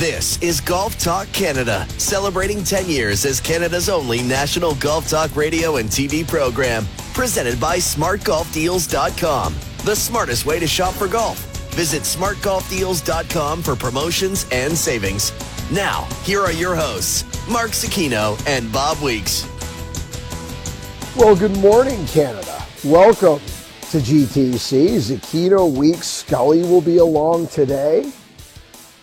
This is Golf Talk Canada, celebrating 10 years as Canada's only national golf talk radio and TV program. Presented by SmartGolfDeals.com, the smartest way to shop for golf. Visit SmartGolfDeals.com for promotions and savings. Now, here are your hosts, Mark Zecchino and Bob Weeks. Well, good morning, Canada. Welcome to GTC. Zecchino Weeks. Scully will be along today.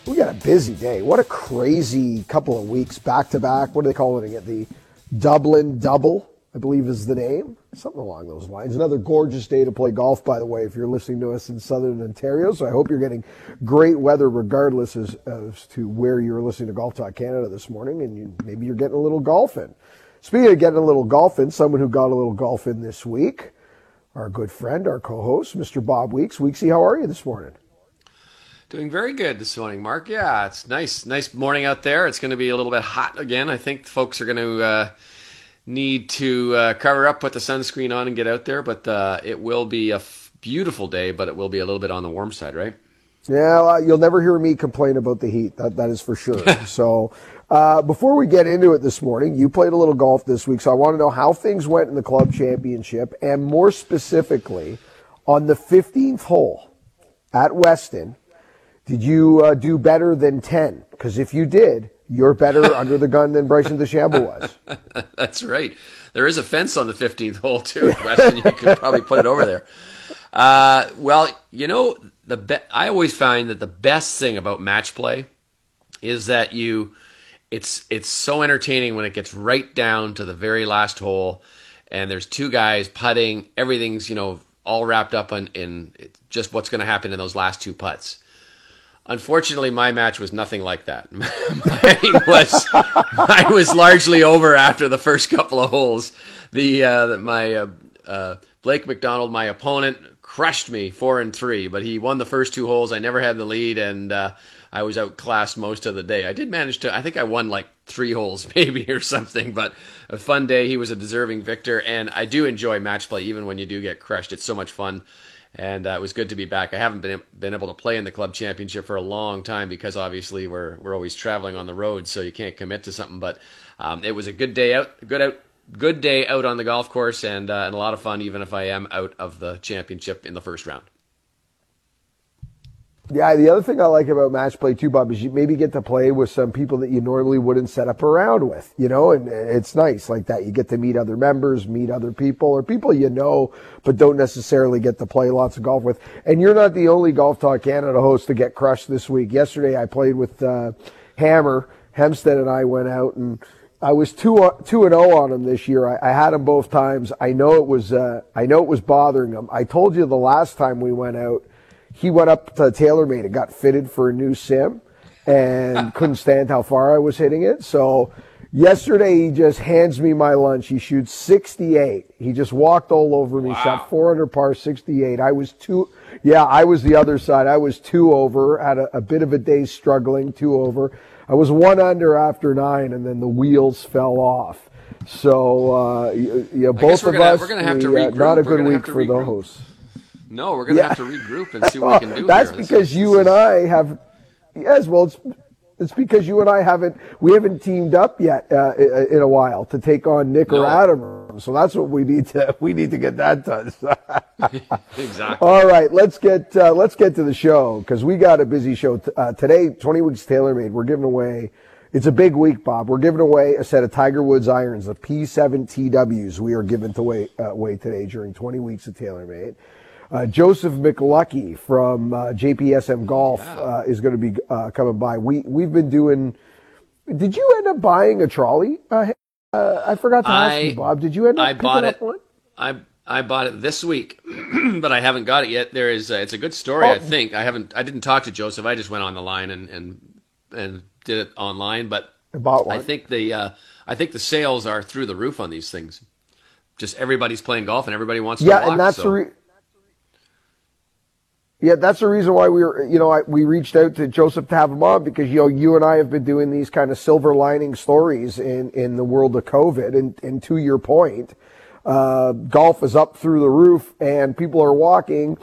We got a busy day. What a crazy couple of weeks back to back. What do they call it? again? The Dublin Double, I believe is the name. Something along those lines. Another gorgeous day to play golf, by the way, if you're listening to us in Southern Ontario. So I hope you're getting great weather regardless as, as to where you're listening to Golf Talk Canada this morning. And you, maybe you're getting a little golf in. Speaking of getting a little golf in, someone who got a little golf in this week, our good friend, our co-host, Mr. Bob Weeks. Weeksy, how are you this morning? Doing very good this morning, Mark. Yeah, it's nice, nice morning out there. It's going to be a little bit hot again. I think folks are going to uh, need to uh, cover up, put the sunscreen on, and get out there. But uh, it will be a f- beautiful day, but it will be a little bit on the warm side, right? Yeah, well, you'll never hear me complain about the heat. That that is for sure. so, uh, before we get into it this morning, you played a little golf this week, so I want to know how things went in the club championship, and more specifically, on the 15th hole at Weston did you uh, do better than 10? Because if you did, you're better under the gun than Bryson DeChambeau was. That's right. There is a fence on the 15th hole, too, Weston. you could probably put it over there. Uh, well, you know, the be- I always find that the best thing about match play is that you it's it's so entertaining when it gets right down to the very last hole and there's two guys putting everything's you know all wrapped up in, in just what's going to happen in those last two putts Unfortunately, my match was nothing like that. mine was I was largely over after the first couple of holes. The uh, my uh, uh, Blake McDonald, my opponent, crushed me four and three, but he won the first two holes. I never had the lead, and uh, I was outclassed most of the day. I did manage to. I think I won like three holes, maybe or something. But a fun day. He was a deserving victor, and I do enjoy match play, even when you do get crushed. It's so much fun and uh, it was good to be back. I haven't been been able to play in the club championship for a long time because obviously we're we're always traveling on the road, so you can't commit to something. But um, it was a good day out, good out, good day out on the golf course, and uh, and a lot of fun, even if I am out of the championship in the first round. Yeah, the other thing I like about match play too, Bob, is you maybe get to play with some people that you normally wouldn't set up around with, you know, and it's nice like that. You get to meet other members, meet other people, or people you know, but don't necessarily get to play lots of golf with. And you're not the only Golf Talk Canada host to get crushed this week. Yesterday I played with, uh, Hammer. Hempstead and I went out and I was two, two and oh on him this year. I, I had him both times. I know it was, uh, I know it was bothering him. I told you the last time we went out, he went up to TaylorMade and got fitted for a new sim and couldn't stand how far I was hitting it. So yesterday he just hands me my lunch. He shoots 68. He just walked all over me, wow. shot 400 par 68. I was two, yeah, I was the other side. I was two over, had a, a bit of a day struggling, two over. I was one under after nine and then the wheels fell off. So, uh, yeah, both of gonna, us, we're gonna have to regroup. not a good week for those. No, we're gonna yeah. have to regroup and see what we can do. That's here. because you and I have. Yes, well, it's it's because you and I haven't we haven't teamed up yet uh, in a while to take on Nick no. or Adam. So that's what we need to we need to get that done. exactly. All right, let's get uh, let's get to the show because we got a busy show t- uh, today. Twenty weeks TaylorMade. We're giving away. It's a big week, Bob. We're giving away a set of Tiger Woods irons, the P7 TWs. We are giving away, uh, away today during 20 weeks of TaylorMade. Uh, Joseph McLucky from uh, JPSM Golf uh, is going to be uh, coming by. We we've been doing. Did you end up buying a trolley? Uh, uh, I forgot to ask I, you, Bob. Did you end up I bought it. One? I I bought it this week, but I haven't got it yet. There is it's a good story. Oh. I think I haven't. I didn't talk to Joseph. I just went on the line and and and did it online. But I bought one. I think the I think the sales are through the roof on these things. Just everybody's playing golf and everybody wants to. Yeah, and that's so. the. Re- yeah, that's the reason why we were, you know, I, we reached out to Joseph to have him on because, you know, you and I have been doing these kind of silver lining stories in, in the world of COVID. And, and to your point, uh, golf is up through the roof and people are walking.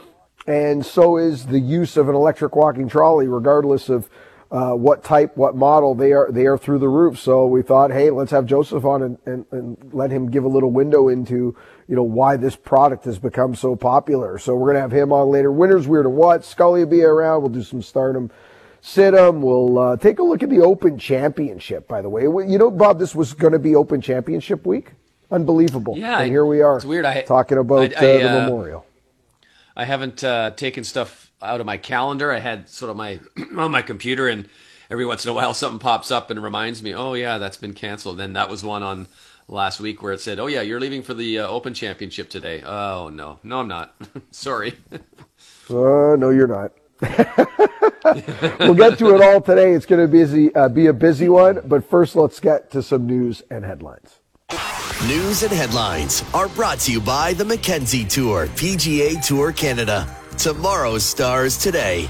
And so is the use of an electric walking trolley, regardless of, uh, what type, what model, they are they are through the roof. So we thought, hey, let's have Joseph on and, and, and let him give a little window into you know why this product has become so popular. So we're gonna have him on later. Winners, weird and what? Scully will be around. We'll do some stardom. Sit-em. We'll uh, take a look at the Open Championship. By the way, you know, Bob, this was going to be Open Championship week. Unbelievable. Yeah, and here we are. It's weird. I talking about I, I, uh, the uh, memorial. I haven't uh, taken stuff out of my calendar. I had sort of my on my computer, and every once in a while something pops up and reminds me, oh yeah, that's been canceled. Then that was one on last week where it said, oh yeah, you're leaving for the uh, Open Championship today. Oh no, no, I'm not. Sorry. uh, no, you're not. we'll get to it all today. It's going to busy, uh, be a busy one, but first let's get to some news and headlines. News and headlines are brought to you by the Mackenzie Tour, PGA Tour Canada. Tomorrow's stars today.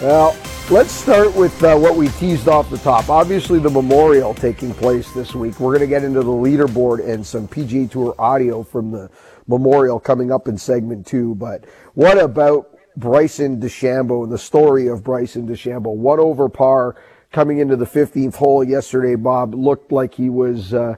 Well, let's start with uh, what we teased off the top. Obviously, the memorial taking place this week. We're going to get into the leaderboard and some PGA Tour audio from the memorial coming up in segment two. But what about Bryson DeChambeau and the story of Bryson DeChambeau? One over par coming into the 15th hole yesterday, Bob looked like he was uh,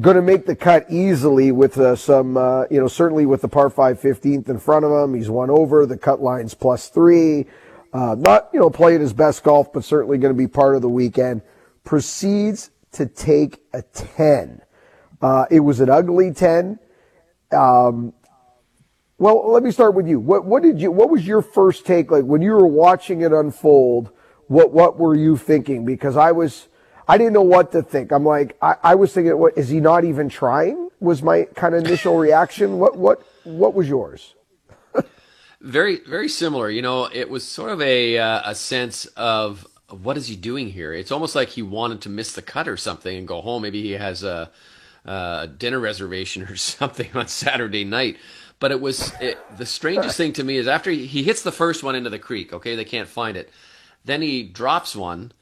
going to make the cut easily with uh, some, uh, you know, certainly with the par 5 15th in front of him. He's one over. The cut line's plus three. Uh, not, you know, playing his best golf, but certainly going to be part of the weekend. Proceeds to take a 10. Uh, it was an ugly 10. Um, well, let me start with you. What, what did you, what was your first take like when you were watching it unfold? What, what were you thinking? Because I was, I didn't know what to think. I'm like, I, I was thinking, what, is he not even trying? Was my kind of initial reaction. What, what, what was yours? Very, very similar. You know, it was sort of a uh, a sense of what is he doing here? It's almost like he wanted to miss the cut or something and go home. Maybe he has a, a dinner reservation or something on Saturday night. But it was it, the strangest thing to me is after he, he hits the first one into the creek. Okay, they can't find it. Then he drops one,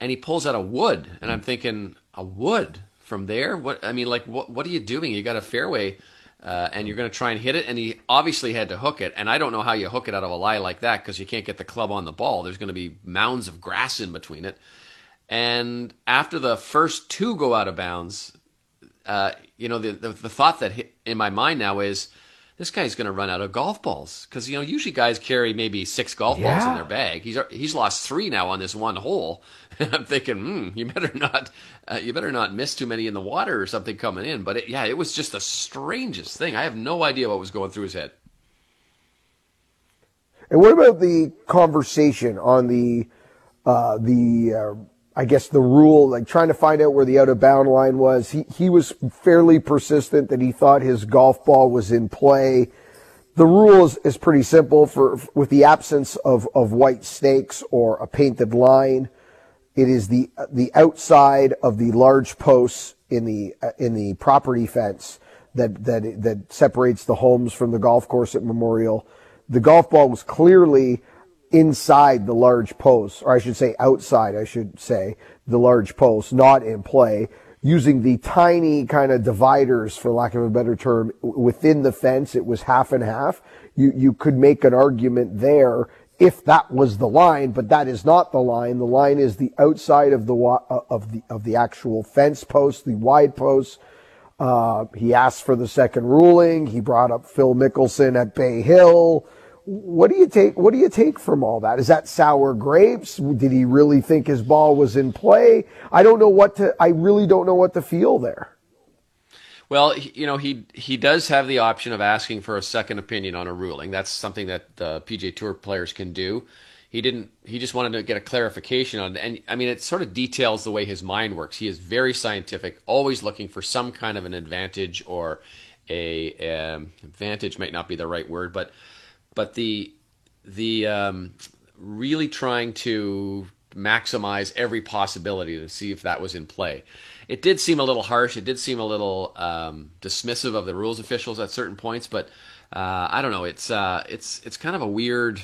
and he pulls out a wood, and I'm thinking a wood from there. What I mean, like what what are you doing? You got a fairway uh, and you're going to try and hit it. And he obviously had to hook it. And I don't know how you hook it out of a lie like that because you can't get the club on the ball. There's going to be mounds of grass in between it. And after the first two go out of bounds, uh, you know, the, the, the thought that hit in my mind now is this guy's going to run out of golf balls because you know usually guys carry maybe six golf yeah. balls in their bag. He's he's lost three now on this one hole. I'm thinking, hmm, you better not uh, you better not miss too many in the water or something coming in. But it, yeah, it was just the strangest thing. I have no idea what was going through his head. And what about the conversation on the uh, the uh, I guess the rule, like trying to find out where the out of bound line was. He, he was fairly persistent that he thought his golf ball was in play. The rule is, is pretty simple for, with the absence of, of white snakes or a painted line. It is the, the outside of the large posts in the, uh, in the property fence that, that, that separates the homes from the golf course at Memorial. The golf ball was clearly inside the large post, or I should say outside, I should say, the large post, not in play, using the tiny kind of dividers, for lack of a better term, within the fence. It was half and half. You, you could make an argument there if that was the line, but that is not the line. The line is the outside of the, of the, of the actual fence post, the wide post. Uh, he asked for the second ruling. He brought up Phil Mickelson at Bay Hill what do you take? What do you take from all that? Is that sour grapes? Did he really think his ball was in play? I don't know what to. I really don't know what to feel there. Well, you know, he he does have the option of asking for a second opinion on a ruling. That's something that uh, PGA Tour players can do. He didn't. He just wanted to get a clarification on. And I mean, it sort of details the way his mind works. He is very scientific, always looking for some kind of an advantage or a um, advantage might not be the right word, but but the the um, really trying to maximize every possibility to see if that was in play. It did seem a little harsh. It did seem a little um, dismissive of the rules officials at certain points, but uh, I don't know. It's uh, it's it's kind of a weird.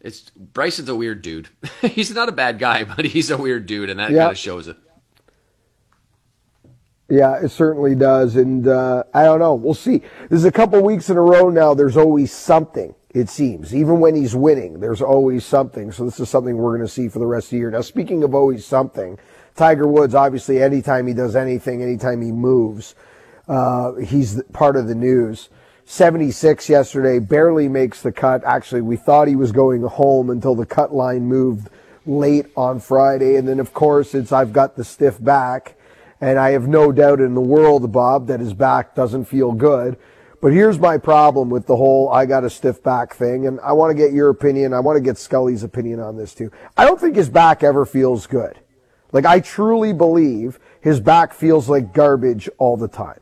It's Bryson's a weird dude. he's not a bad guy, but he's a weird dude, and that kind of shows it. Yeah, it certainly does, and uh, I don't know. We'll see. There's a couple weeks in a row now. There's always something It seems. Even when he's winning, there's always something. So this is something we're going to see for the rest of the year. Now, speaking of always something, Tiger Woods, obviously, anytime he does anything, anytime he moves, uh, he's part of the news. 76 yesterday, barely makes the cut. Actually, we thought he was going home until the cut line moved late on Friday. And then, of course, it's I've got the stiff back. And I have no doubt in the world, Bob, that his back doesn't feel good. But here's my problem with the whole I got a stiff back thing. And I want to get your opinion. I want to get Scully's opinion on this too. I don't think his back ever feels good. Like I truly believe his back feels like garbage all the time.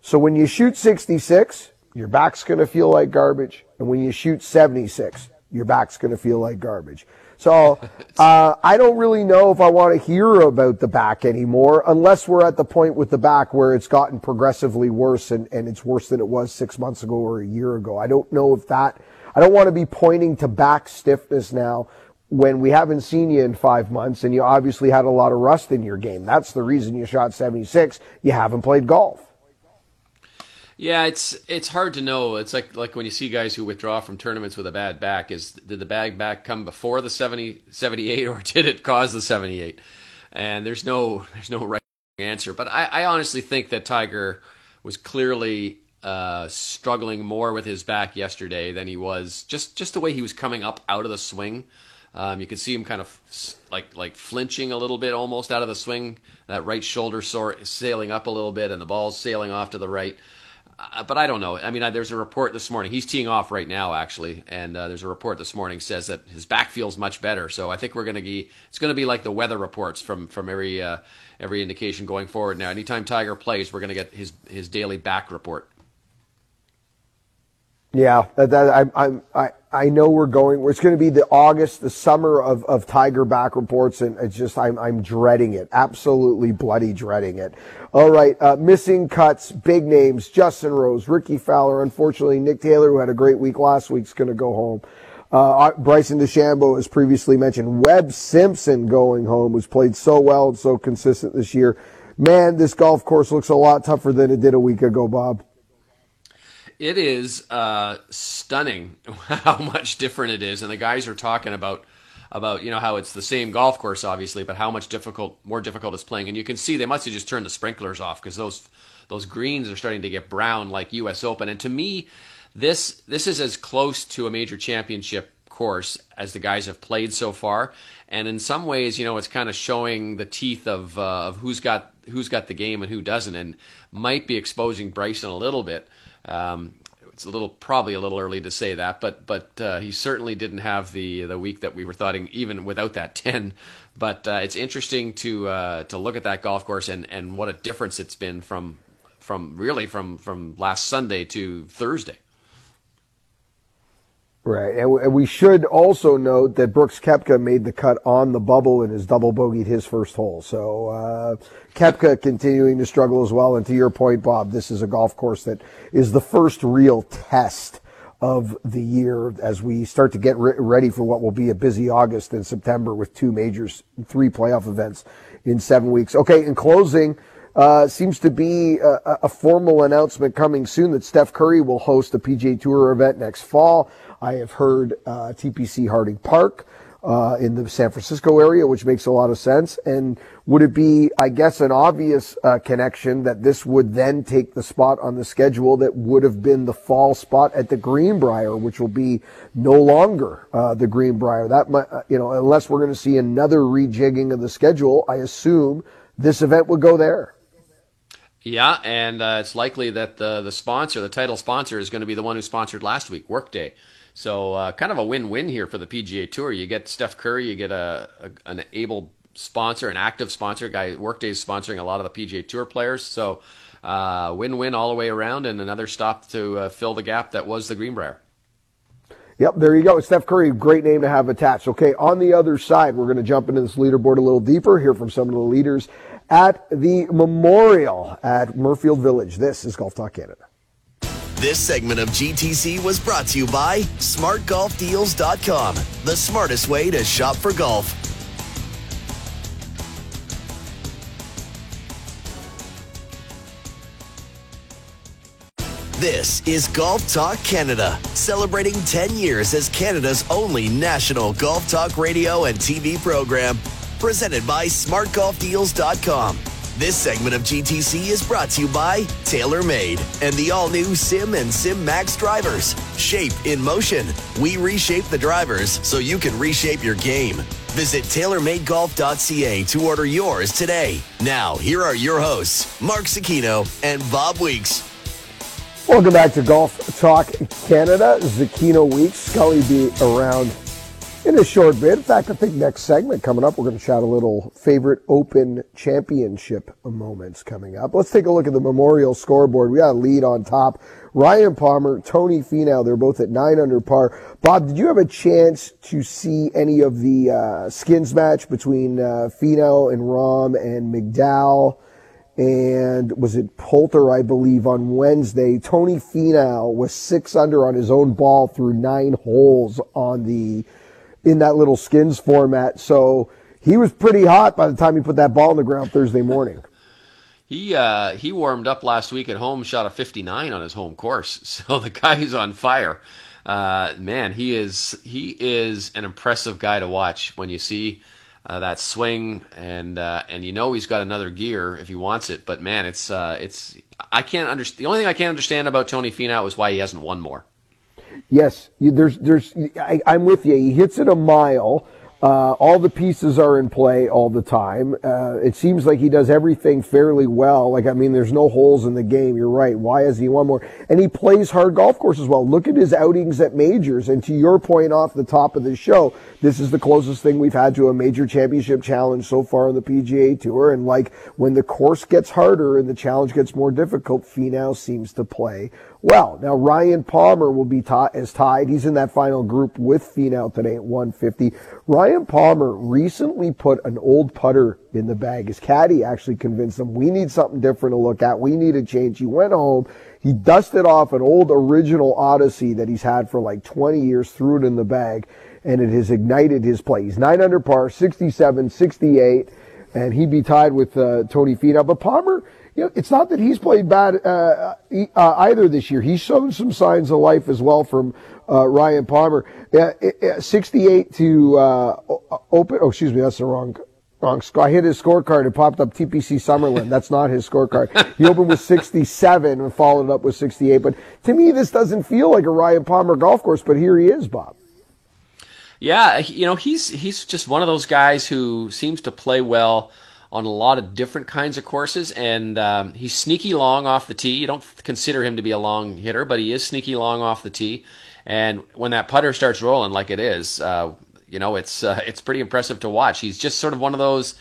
So when you shoot 66, your back's going to feel like garbage. And when you shoot 76, your back's going to feel like garbage. So uh, I don't really know if I want to hear about the back anymore, unless we're at the point with the back where it's gotten progressively worse and, and it's worse than it was six months ago or a year ago. I don't know if that, I don't want to be pointing to back stiffness now when we haven't seen you in five months and you obviously had a lot of rust in your game. That's the reason you shot 76. You haven't played golf. Yeah, it's it's hard to know. It's like like when you see guys who withdraw from tournaments with a bad back. Is did the bad back come before the 70, 78 or did it cause the 78? And there's no there's no right answer. But I, I honestly think that Tiger was clearly uh, struggling more with his back yesterday than he was just just the way he was coming up out of the swing. Um, you could see him kind of like like flinching a little bit almost out of the swing. That right shoulder sore, sailing up a little bit, and the ball's sailing off to the right. Uh, but I don't know. I mean, I, there's a report this morning. He's teeing off right now, actually, and uh, there's a report this morning says that his back feels much better. So I think we're going to be. It's going to be like the weather reports from from every uh, every indication going forward. Now, anytime Tiger plays, we're going to get his his daily back report. Yeah, that, that, I, I, I know we're going. It's going to be the August, the summer of, of Tiger back reports, and it's just I'm I'm dreading it, absolutely bloody dreading it. All right, uh, missing cuts, big names: Justin Rose, Rickie Fowler. Unfortunately, Nick Taylor, who had a great week last week, is going to go home. Uh, Bryson DeChambeau, as previously mentioned, Webb Simpson going home, who's played so well and so consistent this year. Man, this golf course looks a lot tougher than it did a week ago, Bob. It is uh, stunning how much different it is, and the guys are talking about about you know how it's the same golf course, obviously, but how much difficult, more difficult it's playing. And you can see they must have just turned the sprinklers off because those those greens are starting to get brown like U.S. Open. And to me, this this is as close to a major championship course as the guys have played so far. And in some ways, you know, it's kind of showing the teeth of uh, of who's got who's got the game and who doesn't, and might be exposing Bryson a little bit. Um, it's a little probably a little early to say that, but but uh, he certainly didn't have the the week that we were thoughting even without that ten. But uh, it's interesting to uh, to look at that golf course and, and what a difference it's been from from really from from last Sunday to Thursday. Right, and we should also note that Brooks Koepka made the cut on the bubble and has double bogeyed his first hole. So Koepka continuing to struggle as well. And to your point, Bob, this is a golf course that is the first real test of the year as we start to get re- ready for what will be a busy August and September with two majors, three playoff events in seven weeks. Okay, in closing. Uh, seems to be a, a, formal announcement coming soon that Steph Curry will host a PGA Tour event next fall. I have heard uh, TPC Harding Park uh, in the San Francisco area, which makes a lot of sense. And would it be, I guess, an obvious uh, connection that this would then take the spot on the schedule that would have been the fall spot at the Greenbrier, which will be no longer uh, the Greenbrier? That might, uh, you know, unless we're going to see another rejigging of the schedule, I assume this event would go there. Yeah, and uh, it's likely that the the sponsor, the title sponsor, is going to be the one who sponsored last week, Workday. So uh, kind of a win-win here for the PGA Tour. You get Steph Curry, you get a, a an able sponsor, an active sponsor. Guy Workday's sponsoring a lot of the PGA Tour players. So uh, win-win all the way around, and another stop to uh, fill the gap that was the Greenbrier. Yep, there you go. Steph Curry, great name to have attached. Okay, on the other side, we're going to jump into this leaderboard a little deeper, hear from some of the leaders at the Memorial at Muirfield Village. This is Golf Talk Canada. This segment of GTC was brought to you by SmartGolfDeals.com, the smartest way to shop for golf. This is Golf Talk Canada, celebrating 10 years as Canada's only national golf talk radio and TV program, presented by smartgolfdeals.com. This segment of GTC is brought to you by TaylorMade and the all new Sim and Sim Max drivers. Shape in motion. We reshape the drivers so you can reshape your game. Visit TaylorMadeGolf.ca to order yours today. Now, here are your hosts, Mark Zecchino and Bob Weeks. Welcome back to Golf Talk Canada. Zecchino Weeks. Scully be around in a short bit. In fact, I think next segment coming up, we're going to chat a little favorite Open Championship moments coming up. Let's take a look at the Memorial scoreboard. We got a lead on top. Ryan Palmer, Tony Finau, they're both at nine under par. Bob, did you have a chance to see any of the uh, skins match between uh, Finau and Rahm and McDowell? And was it Poulter, I believe, on Wednesday? Tony Finau was six under on his own ball through nine holes on the in that little skins format. So he was pretty hot by the time he put that ball in the ground Thursday morning. He uh, he warmed up last week at home, shot a 59 on his home course. So the guy's on fire. Uh, man, he is he is an impressive guy to watch when you see uh, that swing and uh, and you know he's got another gear if he wants it. But man, it's uh, it's I can't understand. The only thing I can't understand about Tony Finau is why he hasn't won more. Yes, there's, there's, I, am with you. He hits it a mile. Uh, all the pieces are in play all the time. Uh, it seems like he does everything fairly well. Like, I mean, there's no holes in the game. You're right. Why is he one more? And he plays hard golf courses well. Look at his outings at majors. And to your point off the top of the show, this is the closest thing we've had to a major championship challenge so far on the PGA Tour. And like when the course gets harder and the challenge gets more difficult, Finau seems to play well. Now Ryan Palmer will be as tied. He's in that final group with Finau today at 150. Ryan Palmer recently put an old putter in the bag. His caddy actually convinced him we need something different to look at. We need a change. He went home. He dusted off an old original Odyssey that he's had for like 20 years, threw it in the bag, and it has ignited his play. He's nine under par, 67, 68, and he'd be tied with uh, Tony Finau. But Palmer, you know, it's not that he's played bad uh, uh, either this year. He's shown some signs of life as well from uh, Ryan Palmer. 68 to uh, open. Oh, excuse me, that's the wrong. Wrong score. I hit his scorecard. It popped up TPC Summerlin. That's not his scorecard. He opened with 67 and followed up with 68. But to me, this doesn't feel like a Ryan Palmer golf course. But here he is, Bob. Yeah, you know, he's he's just one of those guys who seems to play well on a lot of different kinds of courses, and um, he's sneaky long off the tee. You don't consider him to be a long hitter, but he is sneaky long off the tee. And when that putter starts rolling like it is, uh, you know, it's uh, it's pretty impressive to watch. He's just sort of one of those.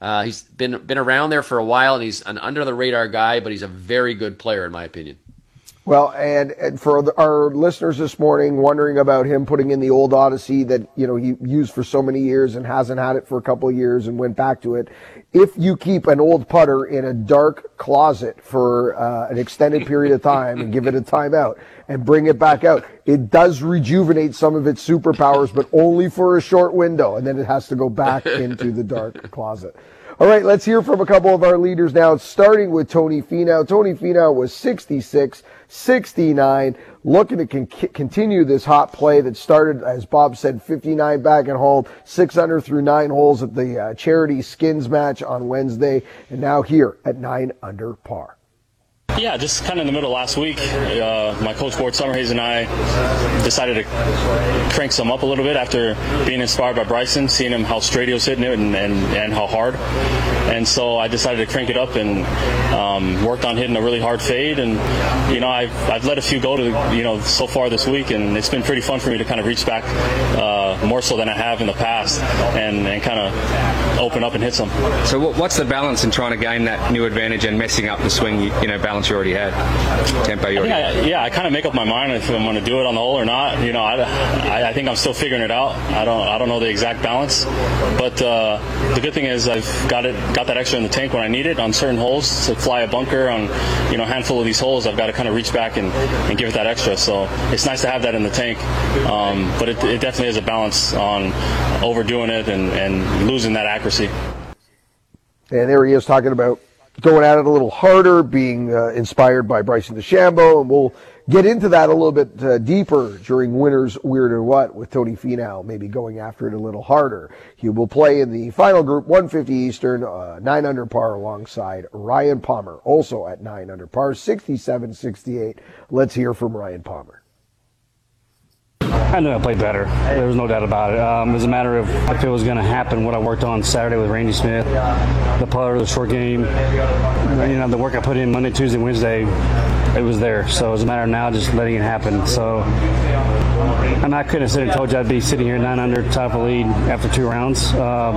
Uh, he's been been around there for a while, and he's an under the radar guy, but he's a very good player in my opinion. Well, and, and for the, our listeners this morning wondering about him putting in the old Odyssey that, you know, he used for so many years and hasn't had it for a couple of years and went back to it. If you keep an old putter in a dark closet for uh, an extended period of time and give it a timeout and bring it back out, it does rejuvenate some of its superpowers, but only for a short window. And then it has to go back into the dark closet. All right, let's hear from a couple of our leaders now, starting with Tony Finau. Tony Finau was 66, 69, looking to con- continue this hot play that started, as Bob said, 59 back at home, six under through nine holes at the uh, charity skins match on Wednesday, and now here at nine under par. Yeah, just kind of in the middle last week, uh, my coach Ward Summerhays and I decided to crank some up a little bit after being inspired by Bryson, seeing him how straight he was hitting it and, and, and how hard. And so I decided to crank it up and um, worked on hitting a really hard fade. And you know, I've, I've let a few go to you know so far this week, and it's been pretty fun for me to kind of reach back uh, more so than I have in the past, and, and kind of open up and hit some. So what's the balance in trying to gain that new advantage and messing up the swing? You know, balance you already had, tempo you already yeah, had. Yeah, I kind of make up my mind if I'm going to do it on the hole or not. You know, I, I, I, think I'm still figuring it out. I don't I don't know the exact balance, but uh, the good thing is I've got it got that extra in the tank when I need it on certain holes to fly a bunker on you know a handful of these holes. I've got to kind of reach back and, and give it that extra. So it's nice to have that in the tank, um, but it, it definitely is a balance on overdoing it and, and losing that accuracy. And there he is talking about going at it a little harder, being uh, inspired by Bryson DeChambeau, and we'll get into that a little bit uh, deeper during Winners Weird or What with Tony Finau, maybe going after it a little harder. He will play in the final group, 150 Eastern, uh, 9 under par alongside Ryan Palmer, also at 9 under par, 67 68. Let's hear from Ryan Palmer. I knew I played better. There was no doubt about it. Um, it was a matter of if it was going to happen, what I worked on Saturday with Randy Smith, the putter, the short game, you know, the work I put in Monday, Tuesday, Wednesday, it was there. So it was a matter of now just letting it happen. So and I couldn't have said and told you I'd be sitting here nine under, top of the lead after two rounds. Um,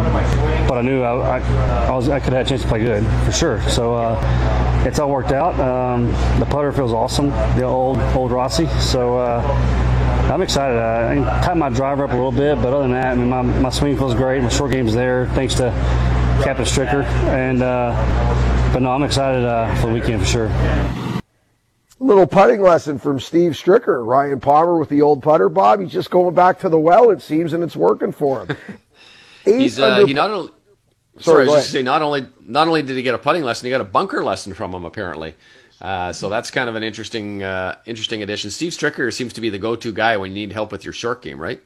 but I knew I, I, I, was I could have a chance to play good for sure. So uh, it's all worked out. Um, the putter feels awesome, the old old Rossie. So. Uh, I'm excited. Uh, I tightened my driver up a little bit, but other than that, I mean, my, my swing feels great. My short game's there, thanks to Captain Stricker. And uh, but no, I'm excited uh, for the weekend for sure. Little putting lesson from Steve Stricker. Ryan Palmer with the old putter. Bob, he's just going back to the well, it seems, and it's working for him. he's uh, he not only. Sorry, sorry I was just say not only not only did he get a putting lesson, he got a bunker lesson from him apparently. Uh, so that's kind of an interesting, uh, interesting addition. Steve Stricker seems to be the go-to guy when you need help with your short game, right?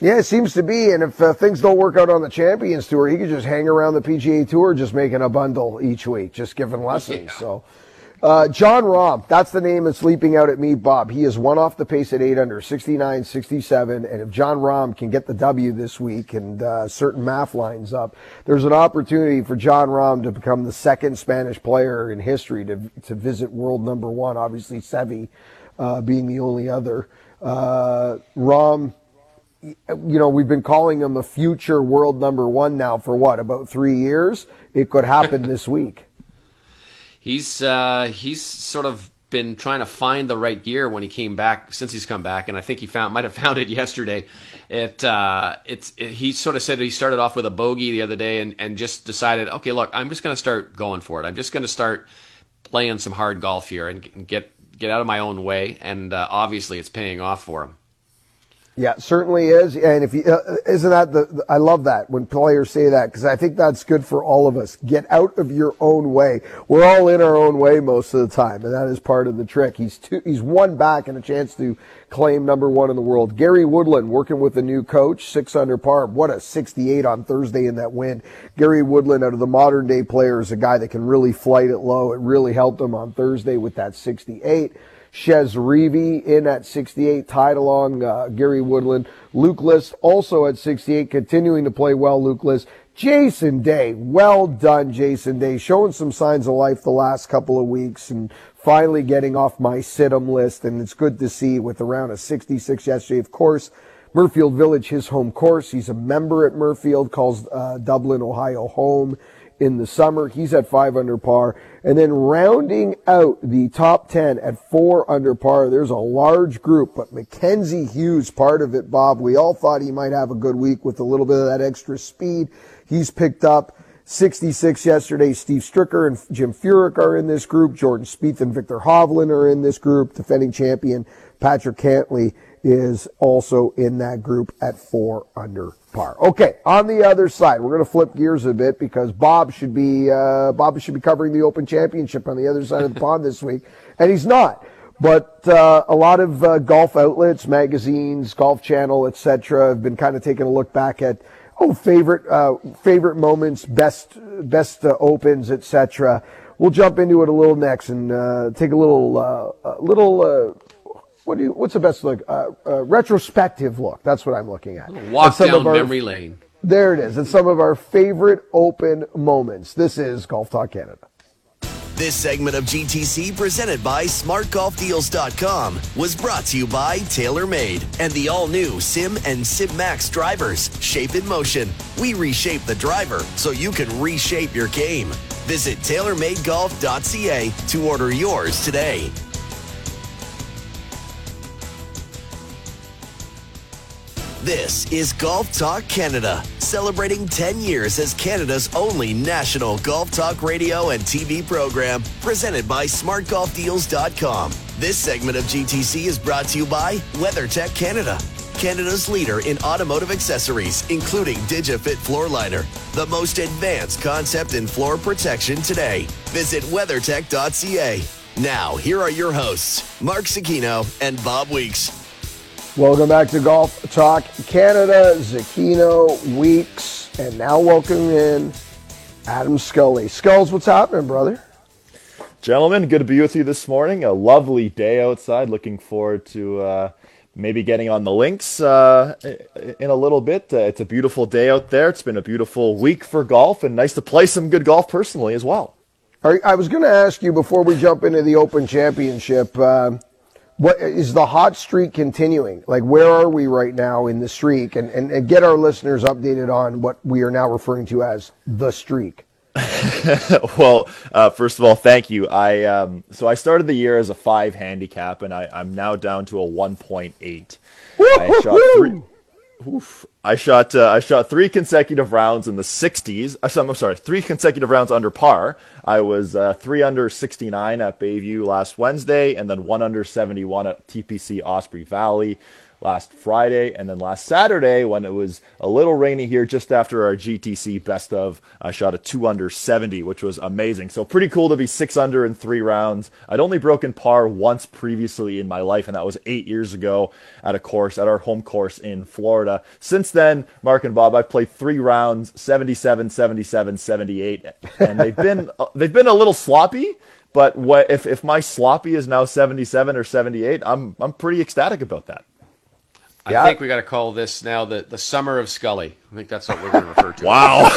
Yeah, it seems to be. And if uh, things don't work out on the Champions Tour, he could just hang around the PGA Tour, just making a bundle each week, just giving lessons. Yeah. So uh, Jon Rahm, that's the name that's leaping out at me, Bob. He is one off the pace at eight under, 69, 67. And if Jon Rahm can get the W this week and uh, certain math lines up, there's an opportunity for Jon Rahm to become the second Spanish player in history to, to visit world number one. Obviously, Seve uh, being the only other. Uh, Rahm, you know, we've been calling him a future world number one now for what, about three years? It could happen this week he's uh, he's sort of been trying to find the right gear when he came back since he's come back, and I think he found might have found it yesterday. It uh, it's it, he sort of said he started off with a bogey the other day and and just decided, okay, look, I'm just going to start going for it. I'm just going to start playing some hard golf here and get get out of my own way, and uh, obviously it's paying off for him. Yeah, certainly is. And if you, uh, isn't that the, the, I love that when players say that because I think that's good for all of us. Get out of your own way. We're all in our own way most of the time, and that is part of the trick. He's two, he's one back and a chance to claim number one in the world. Gary Woodland working with a new coach, six under par. What a 68 on Thursday in that win. Gary Woodland out of the modern day players, a guy that can really flight it low. It really helped him on Thursday with that 68. Chez Reavie in at 68, tied along uh, Gary Woodland. Luke List also at 68, continuing to play well, Luke List. Jason Day, well done, Jason Day, showing some signs of life the last couple of weeks and finally getting off my situm list. And it's good to see with around a 66 yesterday. Of course, Muirfield Village, his home course. He's a member at Muirfield, calls uh, Dublin, Ohio home in the summer. He's at five under par. And then rounding out the top 10 at four under par, there's a large group, but Mackenzie Hughes, part of it, Bob. We all thought he might have a good week with a little bit of that extra speed. He's picked up 66 yesterday. Steve Stricker and Jim Furyk are in this group. Jordan Spieth and Viktor Hovland are in this group. Defending champion Patrick Cantlay is also in that group at four under par. Okay, on the other side, we're going to flip gears a bit because Bob should be uh, Bob should be covering the Open Championship on the other side of the pond this week, and he's not. But uh, a lot of uh, golf outlets, magazines, Golf Channel, etc., have been kind of taking a look back at oh favorite uh, favorite moments, best best uh, opens, etc. We'll jump into it a little next and uh, take a little little what do you, what's the best look? Uh, uh, retrospective look. That's what I'm looking at. Walk down our, memory lane. There it is. It's some of our favorite open moments. This is Golf Talk Canada. This segment of GTC presented by SmartGolfDeals.com was brought to you by TaylorMade and the all-new Sim and Sim Max drivers. Shape in motion. We reshape the driver so you can reshape your game. Visit TaylorMadeGolf.ca to order yours today. This is Golf Talk Canada, celebrating 10 years as Canada's only national golf talk radio and TV program, presented by SmartGolfDeals.com. This segment of GTC is brought to you by WeatherTech Canada. Canada's leader in automotive accessories, including DigiFit Floor Liner, the most advanced concept in floor protection today. Visit WeatherTech.ca. Now, here are your hosts, Mark Zecchino and Bob Weeks. Welcome back to Golf Talk Canada. Zecchino, Weeks, and now welcome in Adam Scully. Skulls, what's happening, brother? Gentlemen, good to be with you this morning. A lovely day outside. Looking forward to uh, maybe getting on the links uh, in a little bit. Uh, it's a beautiful day out there. It's been a beautiful week for golf, and nice to play some good golf personally as well. I was going to ask you before we jump into the Open Championship. What is the hot streak continuing? Like, where are we right now in the streak? And, and, and get our listeners updated on what we are now referring to as the streak. well, uh, first of all, thank you. I um, so I started the year as a five handicap, and I, I'm now down to a one point eight. I shot three. Oof, I shot uh, I shot three consecutive rounds in the 60s. Uh, I'm sorry, three consecutive rounds under par. I was uh, three under 69 at Bayview last Wednesday, and then one under 71 at TPC Osprey Valley last Friday, and then last Saturday when it was a little rainy here just after our GTC best of, I shot a two under 70, which was amazing. So pretty cool to be six under in three rounds. I'd only broken par once previously in my life, and that was eight years ago at a course at our home course in Florida. Since then, Mark and Bob, I've played three rounds, 77, 77, 78, and they've been uh, they've been a little sloppy. But what, if if my sloppy is now 77 or 78, I'm I'm pretty ecstatic about that. I yeah. think we got to call this now the, the summer of Scully. I think that's what we're going to refer to. wow.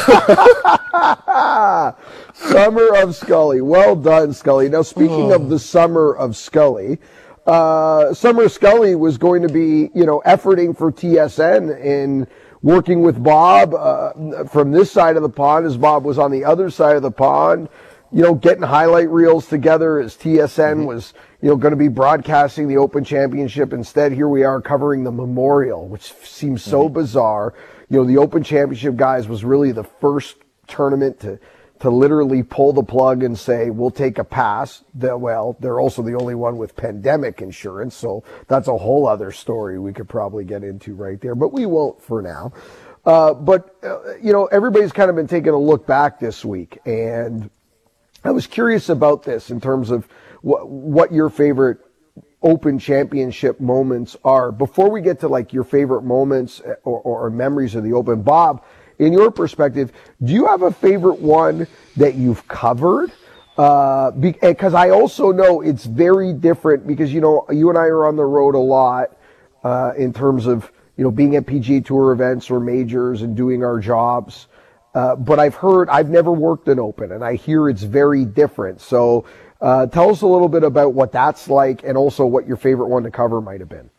summer of Scully. Well done, Scully. Now, speaking oh. of the summer of Scully, uh, Summer Scully was going to be, you know, efforting for TSN in working with Bob uh, from this side of the pond as Bob was on the other side of the pond you know, getting highlight reels together as TSN mm-hmm. was, you know, going to be broadcasting the Open Championship. Instead, here we are covering the Memorial, which seems so mm-hmm. bizarre. You know, the Open Championship guys was really the first tournament to to literally pull the plug and say we'll take a pass. That well, they're also the only one with pandemic insurance, so that's a whole other story we could probably get into right there, but we won't for now. Uh, but uh, you know, everybody's kind of been taking a look back this week, and I was curious about this in terms of what, what your favorite open championship moments are. Before we get to like your favorite moments or, or, memories of the open, Bob, in your perspective, do you have a favorite one that you've covered? Because uh, I also know it's very different because, you know, you and I are on the road a lot uh, in terms of, you know, being at PGA Tour events or majors and doing our jobs. Uh, but I've heard, I've never worked an open, and I hear it's very different. So uh, tell us a little bit about what that's like, and also what your favorite one to cover might have been.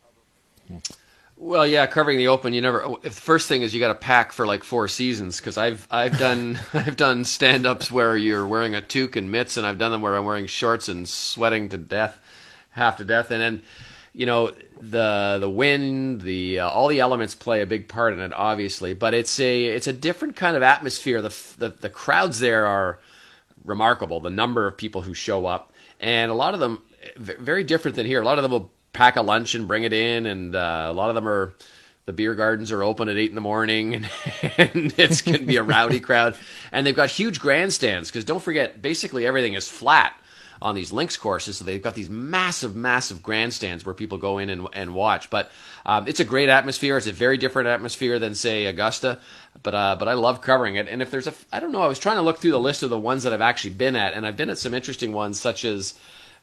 Well, yeah, covering the open, you never. If the first thing is you got to pack for like four seasons, because I've I've done I've done stand ups where you're wearing a toque and mitts, and I've done them where I'm wearing shorts and sweating to death, half to death, and then you know the the wind the uh, all the elements play a big part in it obviously but it's a it's a different kind of atmosphere the, the the crowds there are remarkable the number of people who show up. And a lot of them very different than here. A lot of them will pack a lunch and bring it in and uh, a lot of them are the beer gardens are open at eight in the morning and, and it's going to be a rowdy crowd. And they've got huge grandstands because don't forget basically everything is flat on these links courses. So they've got these massive, massive grandstands where people go in and, and watch. But um, it's a great atmosphere. It's a very different atmosphere than say Augusta. But uh, but I love covering it. And if there's a, I don't know, I was trying to look through the list of the ones that I've actually been at, and I've been at some interesting ones, such as.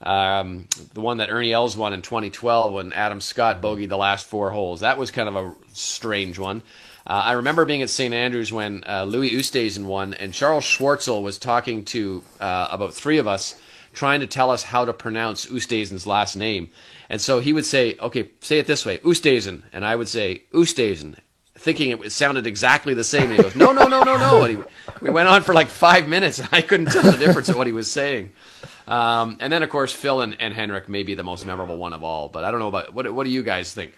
Um, the one that Ernie Els won in 2012 when Adam Scott bogeyed the last four holes. That was kind of a strange one. Uh, I remember being at St. Andrews when uh, Louis Oosthuizen won, and Charles Schwartzel was talking to uh, about three of us trying to tell us how to pronounce Oosthuizen's last name. And so he would say, okay, say it this way, Oosthuizen. And I would say, Oosthuizen, thinking it sounded exactly the same. And he goes, no, no, no, no, no. And he, we went on for like five minutes. And I couldn't tell the difference of what he was saying. Um, and then, of course, Phil and, and Henrik may be the most memorable one of all. But I don't know about, what, what do you guys think?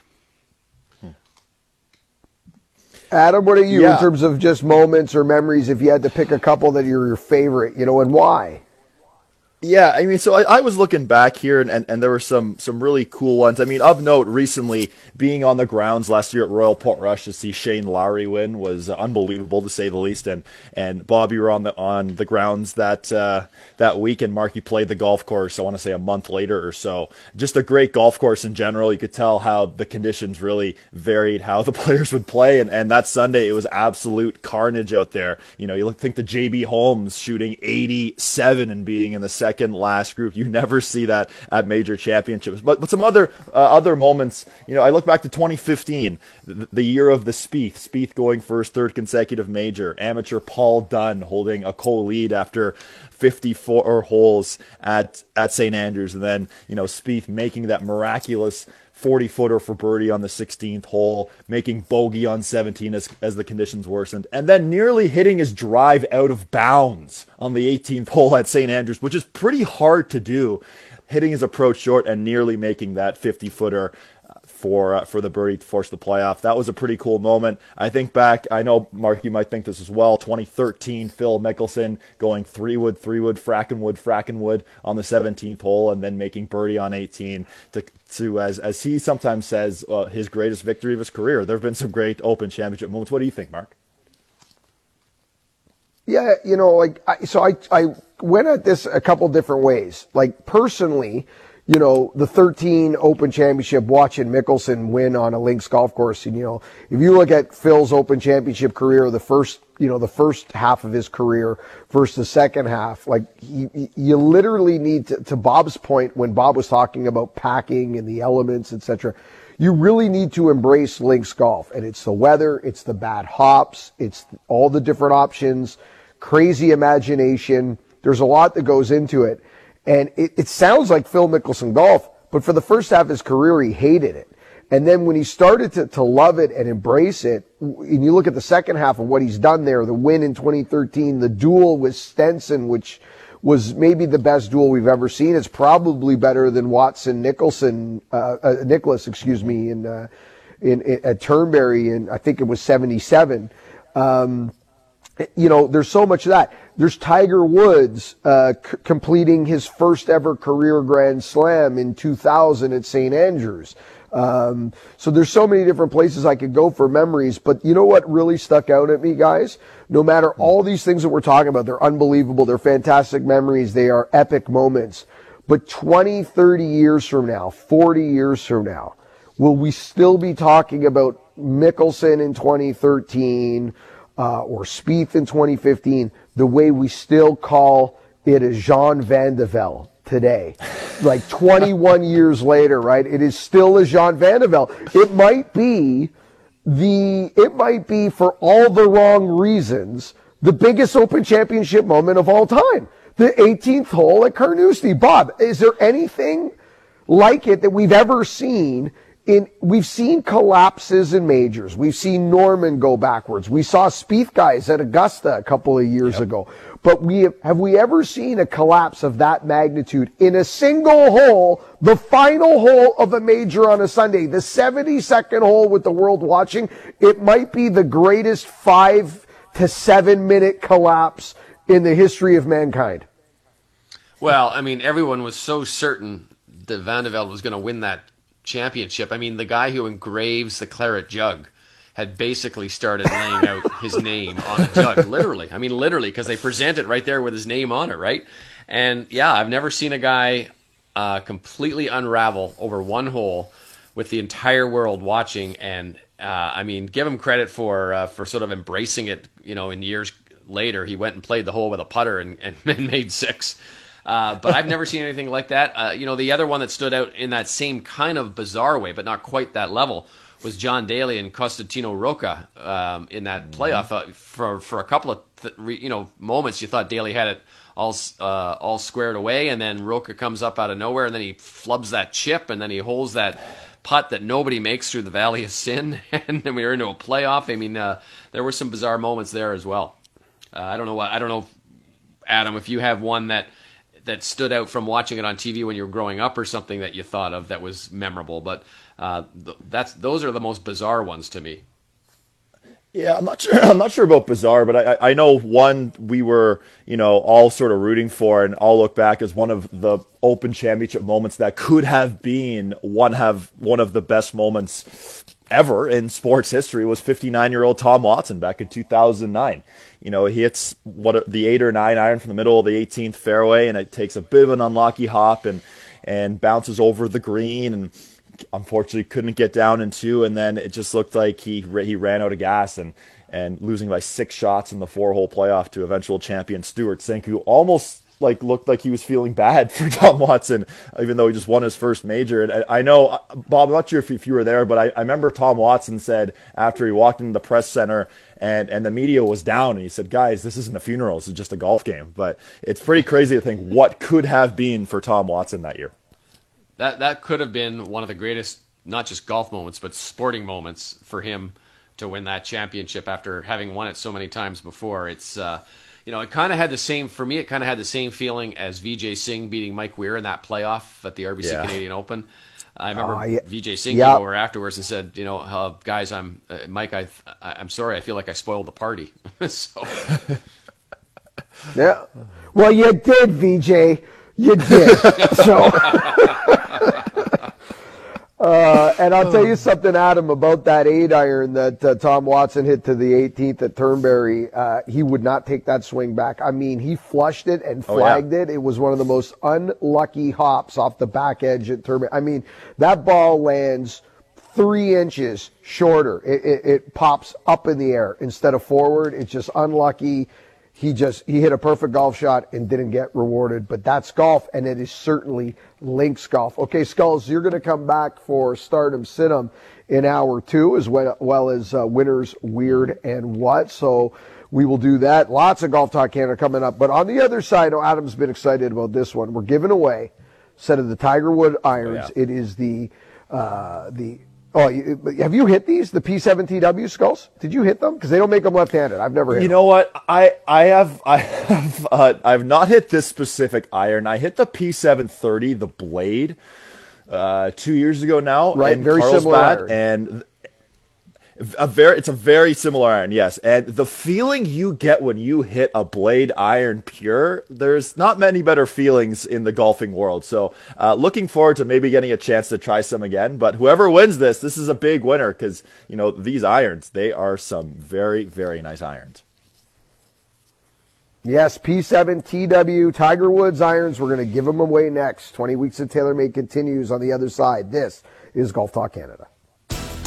Adam, what are you yeah. in terms of just moments or memories if you had to pick a couple that are your favorite, you know, and why? Yeah, I mean, so I, I, was looking back here, and, and, and, there were some some really cool ones. I mean, of note, recently being on the grounds last year at Royal Portrush to see Shane Lowry win was unbelievable to say the least. And and Bob, you were on the on the grounds that uh, that week, and Marky played the golf course. I want to say a month later or so. Just a great golf course in general. You could tell how the conditions really varied how the players would play, and and that Sunday it was absolute carnage out there. You know, you look, think the JB Holmes shooting 87 and being in the second last group. You never see that at major championships. But but some other uh, other moments. You know, I look back to 2015, the, the year of the Spieth. Spieth going for his third consecutive major. Amateur Paul Dunne holding a co-lead after 54 holes at at St Andrews, and then you know Spieth making that miraculous 40 footer for birdie on the 16th hole, making bogey on 17 as, as the conditions worsened, and then nearly hitting his drive out of bounds on the 18th hole at St. Andrews, which is pretty hard to do, hitting his approach short and nearly making that 50 footer for uh, for the birdie to force the playoff. That was a pretty cool moment. I think back. I know Mark, you might think this as well. 2013, Phil Mickelson going three wood, three wood, Phrankenwood, Phrankenwood on the 17th hole, and then making birdie on 18 to to as as he sometimes says uh, his greatest victory of his career. There have been some great Open Championship moments. What do you think, Mark? Yeah, you know, like I, so I I went at this a couple different ways. Like personally you know, the 13 Open Championship watching Mickelson win on a links golf course. And, you know, if you look at Phil's Open Championship career, the first, you know, the first half of his career versus the second half, like you, you literally need to, to Bob's point when Bob was talking about packing and the elements, etc. You really need to embrace links golf and it's the weather, it's the bad hops, it's all the different options, crazy imagination. There's a lot that goes into it. And it, it sounds like Phil Mickelson golf, but for the first half of his career, he hated it. And then when he started to, to love it and embrace it, and you look at the second half of what he's done there, the win in 2013, the duel with Stenson, which was maybe the best duel we've ever seen. It's probably better than Watson Nicholson, uh, uh, Nicklaus, excuse me, in, uh, in, in, at Turnberry, and I think it was 77. Um, you know, there's so much of that. There's Tiger Woods uh, c- completing his first ever career Grand Slam in 2000 at St. Andrews. Um, so there's so many different places I could go for memories. But you know what really stuck out at me, guys? No matter all these things that we're talking about, they're unbelievable. They're fantastic memories. They are epic moments. But 20, 30 years from now, 40 years from now, will we still be talking about Mickelson in 2013? Uh, or Spieth in 2015, the way we still call it a Jean Van de Velde today. Like 21 years later, right? It is still a Jean Van de Velde. It might be the, it might be for all the wrong reasons, the biggest Open Championship moment of all time. The 18th hole at Carnoustie. Bob, is there anything like it that we've ever seen in, we've seen collapses in majors. We've seen Norman go backwards. We saw Spieth guys at Augusta a couple of years yep. ago. But we have, have we ever seen a collapse of that magnitude in a single hole, the final hole of a major on a Sunday, the 72nd hole with the world watching? It might be the greatest five to seven minute collapse in the history of mankind. Well, I mean, everyone was so certain that Van de Velde was going to win that championship. I mean, the guy who engraves the claret jug had basically started laying out his name on a jug, literally. I mean, literally, because they present it right there with his name on it, right? And yeah, I've never seen a guy uh, completely unravel over one hole with the entire world watching. And uh, I mean, give him credit for uh, for sort of embracing it. You know, in years later, he went and played the hole with a putter and, and made six. Uh, but I've never seen anything like that. Uh, you know, the other one that stood out in that same kind of bizarre way, but not quite that level, was John Daly and Costantino Rocca um, in that mm-hmm. playoff. Uh, for for a couple of th- you know moments, you thought Daly had it all uh, all squared away, and then Rocca comes up out of nowhere, and then he flubs that chip, and then he holds that putt that nobody makes through the Valley of Sin, and then we were into a playoff. I mean, uh, there were some bizarre moments there as well. Uh, I don't know what I don't know, Adam, if you have one that that stood out from watching it on TV when you were growing up, or something that you thought of that was memorable. But uh, th- that's those are the most bizarre ones to me. Yeah, I'm not sure. I'm not sure about bizarre, but I, I know one we were, you know, all sort of rooting for, and I'll look back as one of the Open Championship moments that could have been one have one of the best moments ever in sports history was 59 year old Tom Watson back in 2009. You know, he hits what the eight or nine iron from the middle of the 18th fairway, and it takes a bit of an unlucky hop and and bounces over the green and unfortunately couldn't get down in two, and then it just looked like he he ran out of gas and and losing by six shots in the four hole playoff to eventual champion Stewart Cink, who almost like looked like he was feeling bad for Tom Watson, even though he just won his first major. And I know, uh, Bob, I'm not sure if, if you were there, but I, I remember Tom Watson said after he walked into the press center and, and the media was down, and he said, guys, this isn't a funeral, this is just a golf game. But it's pretty crazy to think what could have been for Tom Watson that year that that could have been one of the greatest, not just golf moments, but sporting moments for him to win that championship after having won it so many times before. It's uh, you know, it kind of had the same for me. It kind of had the same feeling as Vijay Singh beating Mike Weir in that playoff at the RBC yeah. Canadian Open. I remember uh, yeah. Vijay Singh yep. came over afterwards and said, "You know, uh, guys, I'm uh, Mike. I, I'm sorry. I feel like I spoiled the party." so, yeah. Well, you did, Vijay. You did. so. Uh, and I'll tell you something, Adam, about that eight iron that uh, Tom Watson hit to the 18th at Turnberry. Uh, he would not take that swing back. I mean, he flushed it and flagged oh, yeah. it. It was one of the most unlucky hops off the back edge at Turnberry. I mean, that ball lands three inches shorter. It, it, it pops up in the air instead of forward. It's just unlucky he just he hit a perfect golf shot and didn't get rewarded. But that's golf, and it is certainly links golf. Okay, Skulls, you're going to come back for Stardom Situm in hour two, as well, well as uh, winners weird and what. So we will do that. Lots of golf talk Canada coming up. But on the other side, oh, Adam's been excited about this one. We're giving away set of the Tiger Wood irons. Oh, yeah. It is the uh, the Oh, have you hit these the P7TW skulls? Did you hit them? Because they don't make them left-handed. I've never hit. You them. know what? I I have I have uh, I've not hit this specific iron. I hit the P730, the blade, uh, two years ago now. Right, very Carlsbad, similar. And a very, it's a very similar iron, yes. And the feeling you get when you hit a blade iron pure, there's not many better feelings in the golfing world. So, uh, looking forward to maybe getting a chance to try some again. But whoever wins this, this is a big winner because you know these irons, they are some very, very nice irons. Yes, P7 TW Tiger Woods irons. We're going to give them away next. 20 weeks of TaylorMade continues on the other side. This is Golf Talk Canada.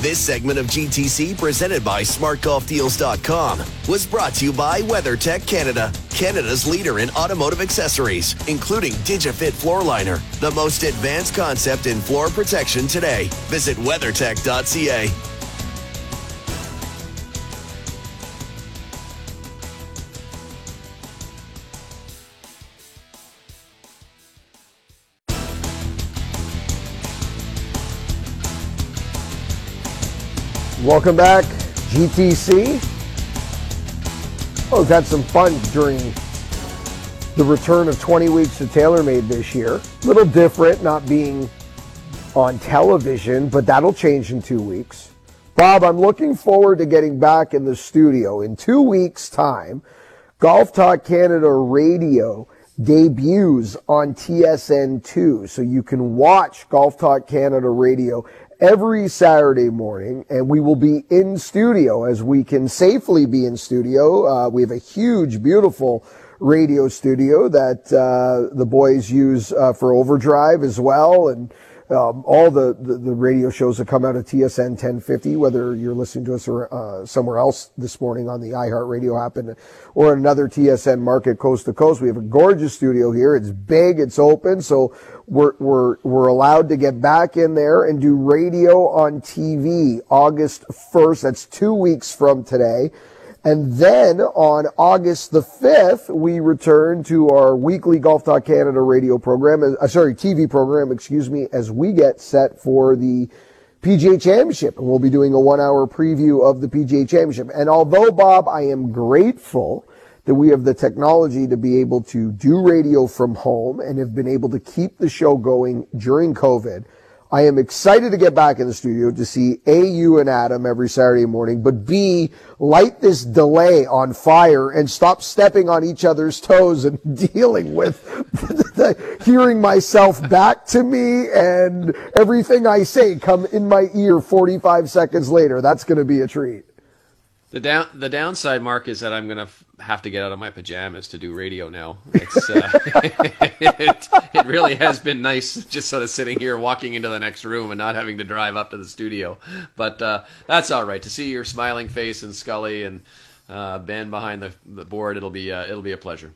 This segment of GTC, presented by SmartGolfDeals.com, was brought to you by WeatherTech Canada, Canada's leader in automotive accessories, including DigiFit Floor Liner, the most advanced concept in floor protection today. Visit WeatherTech.ca. Welcome back, GTC. Oh, we've had some fun during the return of 20 weeks to TaylorMade this year. A little different, not being on television, but that'll change in two weeks. Bob, I'm looking forward to getting back in the studio in two weeks' time. Golf Talk Canada Radio debuts on TSN2, so you can watch Golf Talk Canada Radio every Saturday morning, and we will be in studio as we can safely be in studio. Uh, we have a huge, beautiful radio studio that uh, the boys use uh, for overdrive as well, and um, all the, the, the, radio shows that come out of TSN 1050, whether you're listening to us or uh, somewhere else this morning on the iHeartRadio app and, or another TSN market coast to coast. We have a gorgeous studio here. It's big. It's open. So we're, we're, we're allowed to get back in there and do radio on TV August 1st. That's two weeks from today. And then on August the 5th, we return to our weekly Golf Talk Canada radio program, uh, sorry, TV program, excuse me, as we get set for the PGA Championship. And we'll be doing a one hour preview of the PGA Championship. And although, Bob, I am grateful that we have the technology to be able to do radio from home and have been able to keep the show going during COVID, I am excited to get back in the studio to see A, you and Adam every Saturday morning, but B, light this delay on fire and stop stepping on each other's toes and dealing with hearing myself back to me and everything I say come in my ear 45 seconds later. That's going to be a treat. The down the downside, Mark, is that I'm gonna f- have to get out of my pajamas to do radio now. It's uh, it, it really has been nice just sort of sitting here, walking into the next room, and not having to drive up to the studio. But uh, that's all right to see your smiling face and Scully and uh, Ben behind the, the board. It'll be uh, it'll be a pleasure.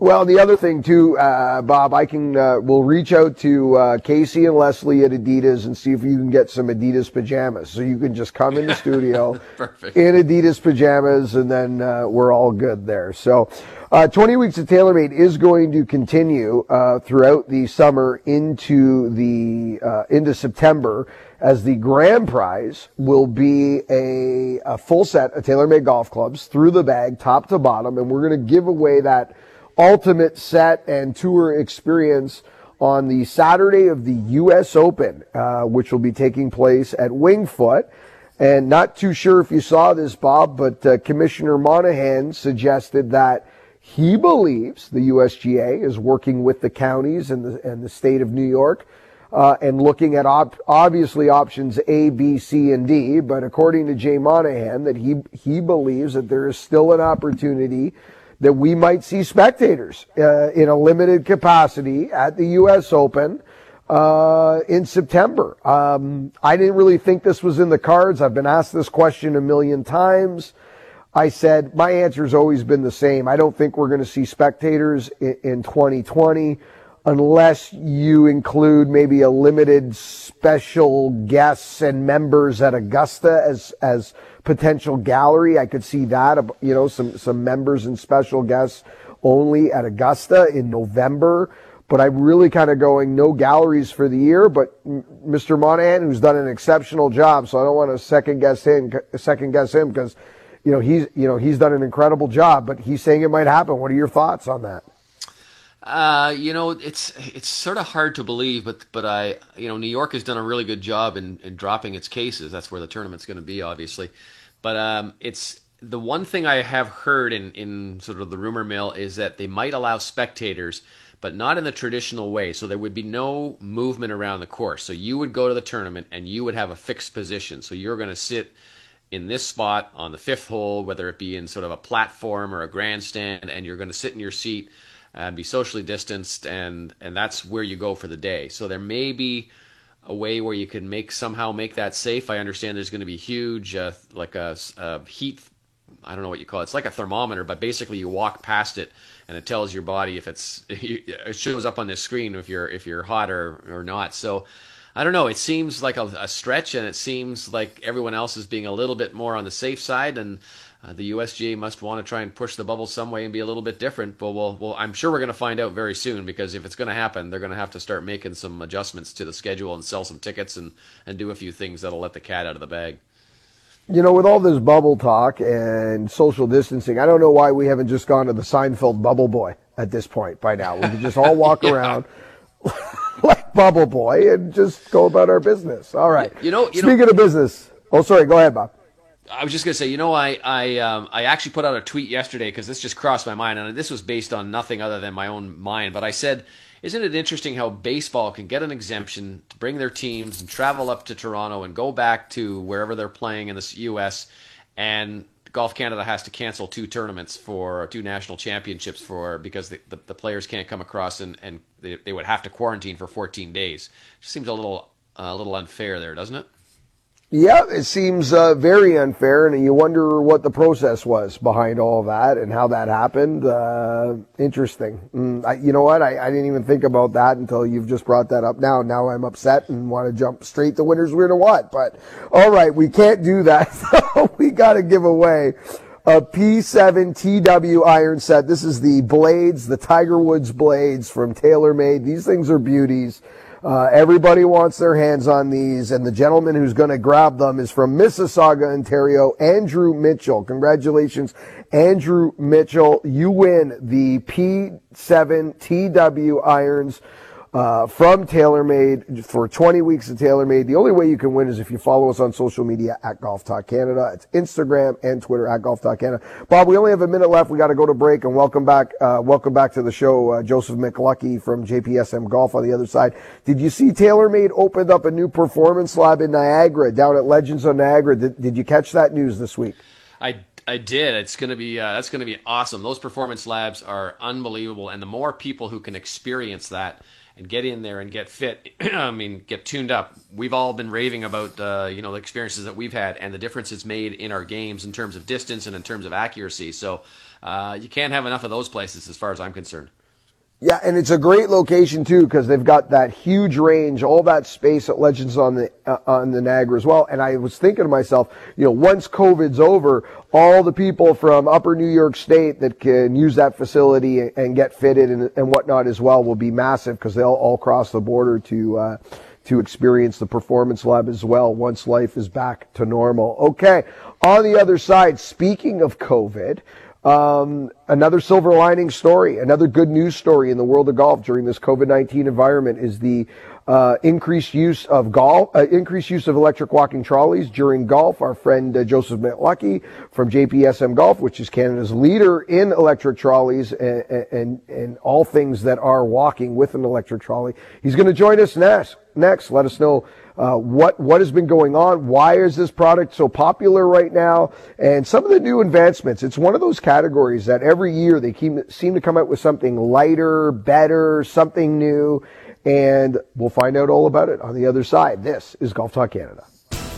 Well, the other thing too, uh, Bob, I can uh, we'll reach out to uh, Casey and Leslie at Adidas and see if you can get some Adidas pajamas, so you can just come in the studio in Adidas pajamas, and then uh, we're all good there. So, uh, 20 weeks of TaylorMade is going to continue uh, throughout the summer into the into September, as the grand prize will be a, a full set of TaylorMade golf clubs through the bag, top to bottom, and we're going to give away that ultimate set and tour experience on the Saturday of the U.S. Open, uh, which will be taking place at Winged Foot. And not too sure if you saw this, Bob, but uh, Commissioner Monahan suggested that he believes the USGA is working with the counties and the, and the state of New York uh, and looking at op- obviously options A, B, C, and D. But according to Jay Monahan, that he he believes that there is still an opportunity that we might see spectators uh, in a limited capacity at the U.S. Open uh, in September. Um, I didn't really think this was in the cards. I've been asked this question a million times. I said my answer has always been the same. I don't think we're going to see spectators in, in 2020 unless you include maybe a limited special guests and members at Augusta as as potential gallery. I could see that, you know, some, some members and special guests only at Augusta in November. But I'm really kind of going no galleries for the year. But Mr. Monahan, who's done an exceptional job, so I don't want to second guess him, second guess him because, you know, he's, you know, he's done an incredible job. But he's saying it might happen. What are your thoughts on that? Uh, you know, it's it's sort of hard to believe, but but I, you know, New York has done a really good job in, in dropping its cases. That's where the tournament's going to be, obviously. But um, it's the one thing I have heard in, in sort of the rumor mill is that they might allow spectators, but not in the traditional way. So there would be no movement around the course. So you would go to the tournament and you would have a fixed position. So you're going to sit in this spot on the fifth hole, whether it be in sort of a platform or a grandstand, and you're going to sit in your seat and be socially distanced, and and that's where you go for the day. So there may be a way where you can make somehow make that safe. I understand there's going to be huge, uh, like a, a, heat. I don't know what you call it. It's like a thermometer, but basically you walk past it and it tells your body if it's it shows up on this screen if you're if you're hot or or not. So I don't know. It seems like a, a stretch, and it seems like everyone else is being a little bit more on the safe side and uh, the USGA must want to try and push the bubble some way and be a little bit different. But we'll, well I'm sure we're going to find out very soon because if it's going to happen, they're going to have to start making some adjustments to the schedule and sell some tickets and, and do a few things that'll let the cat out of the bag. You know, with all this bubble talk and social distancing, I don't know why we haven't just gone to the Seinfeld bubble boy at this point by now. We could just all walk yeah. around like bubble boy and just go about our business. All right. You know, you speaking know, of business. Oh, sorry. Go ahead, Bob. I was just gonna say, you know, I I um, I actually put out a tweet yesterday because this just crossed my mind, and this was based on nothing other than my own mind. But I said, isn't it interesting how baseball can get an exemption to bring their teams and travel up to Toronto and go back to wherever they're playing in the U.S. and Golf Canada has to cancel two tournaments for two national championships for because the, the, the players can't come across and, and they, they would have to quarantine for 14 days. It seems a little uh, a little unfair there, doesn't it? Yeah, it seems uh, very unfair, and you wonder what the process was behind all that and how that happened. Uh, interesting. Mm, I, you know what? I, I, didn't even think about that until you've just brought that up now. Now I'm upset and want to jump straight to winners we're to what. But all right, we can't do that. So we got to give away a P7 TW iron set. This is the blades, the Tiger Woods blades from TaylorMade. These things are beauties. Uh, everybody wants their hands on these, and the gentleman who's going to grab them is from Mississauga, Ontario, Andrew Mitchell. Congratulations, Andrew Mitchell. You win the P7 TW irons. Uh, from TaylorMade for 20 weeks of TaylorMade. The only way you can win is if you follow us on social media at Golf Talk Canada. It's Instagram and Twitter at Golf Talk Canada. Bob, we only have a minute left. We got to go to break and welcome back, uh, welcome back to the show, uh, Joseph McLuckie from JPSM Golf on the other side. Did you see TaylorMade opened up a new performance lab in Niagara down at Legends on Niagara? Did, did you catch that news this week? I I did. It's gonna be uh, that's gonna be awesome. Those performance labs are unbelievable, and the more people who can experience that and get in there and get fit, I mean, get tuned up. We've all been raving about uh, you know the experiences that we've had and the difference it's made in our games in terms of distance and in terms of accuracy. So uh, you can't have enough of those places, as far as I'm concerned. Yeah, and it's a great location too because they've got that huge range, all that space at Legends on the uh, on the Niagara as well. And I was thinking to myself, you know, once COVID's over, all the people from Upper New York State that can use that facility and get fitted and, and whatnot as well will be massive because they'll all cross the border to. Uh, to experience the performance lab as well once life is back to normal. Okay. On the other side, speaking of COVID, um, another silver lining story, another good news story in the world of golf during this COVID-19 environment is the uh, increased use of golf, uh, increased use of electric walking trolleys during golf. Our friend uh, Joseph McLuckie from JPSM Golf, which is Canada's leader in electric trolleys and, and, and all things that are walking with an electric trolley. He's going to join us next. Next, let us know uh, what what has been going on. Why is this product so popular right now? And some of the new advancements. It's one of those categories that every year they keep, seem to come out with something lighter, better, something new, and we'll find out all about it on the other side. This is Golf Talk Canada.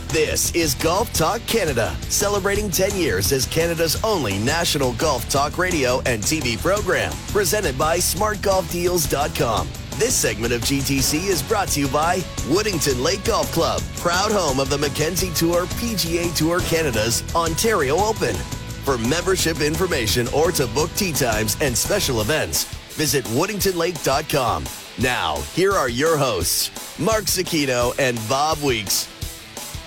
This is Golf Talk Canada, celebrating 10 years as Canada's only national golf talk radio and TV program, presented by SmartGolfDeals.com. This segment of GTC is brought to you by Woodington Lake Golf Club, proud home of the Mackenzie Tour PGA Tour Canada's Ontario Open. For membership information or to book tee times and special events, visit woodingtonlake.com. Now, here are your hosts, Mark Zecchino and Bob Weeks.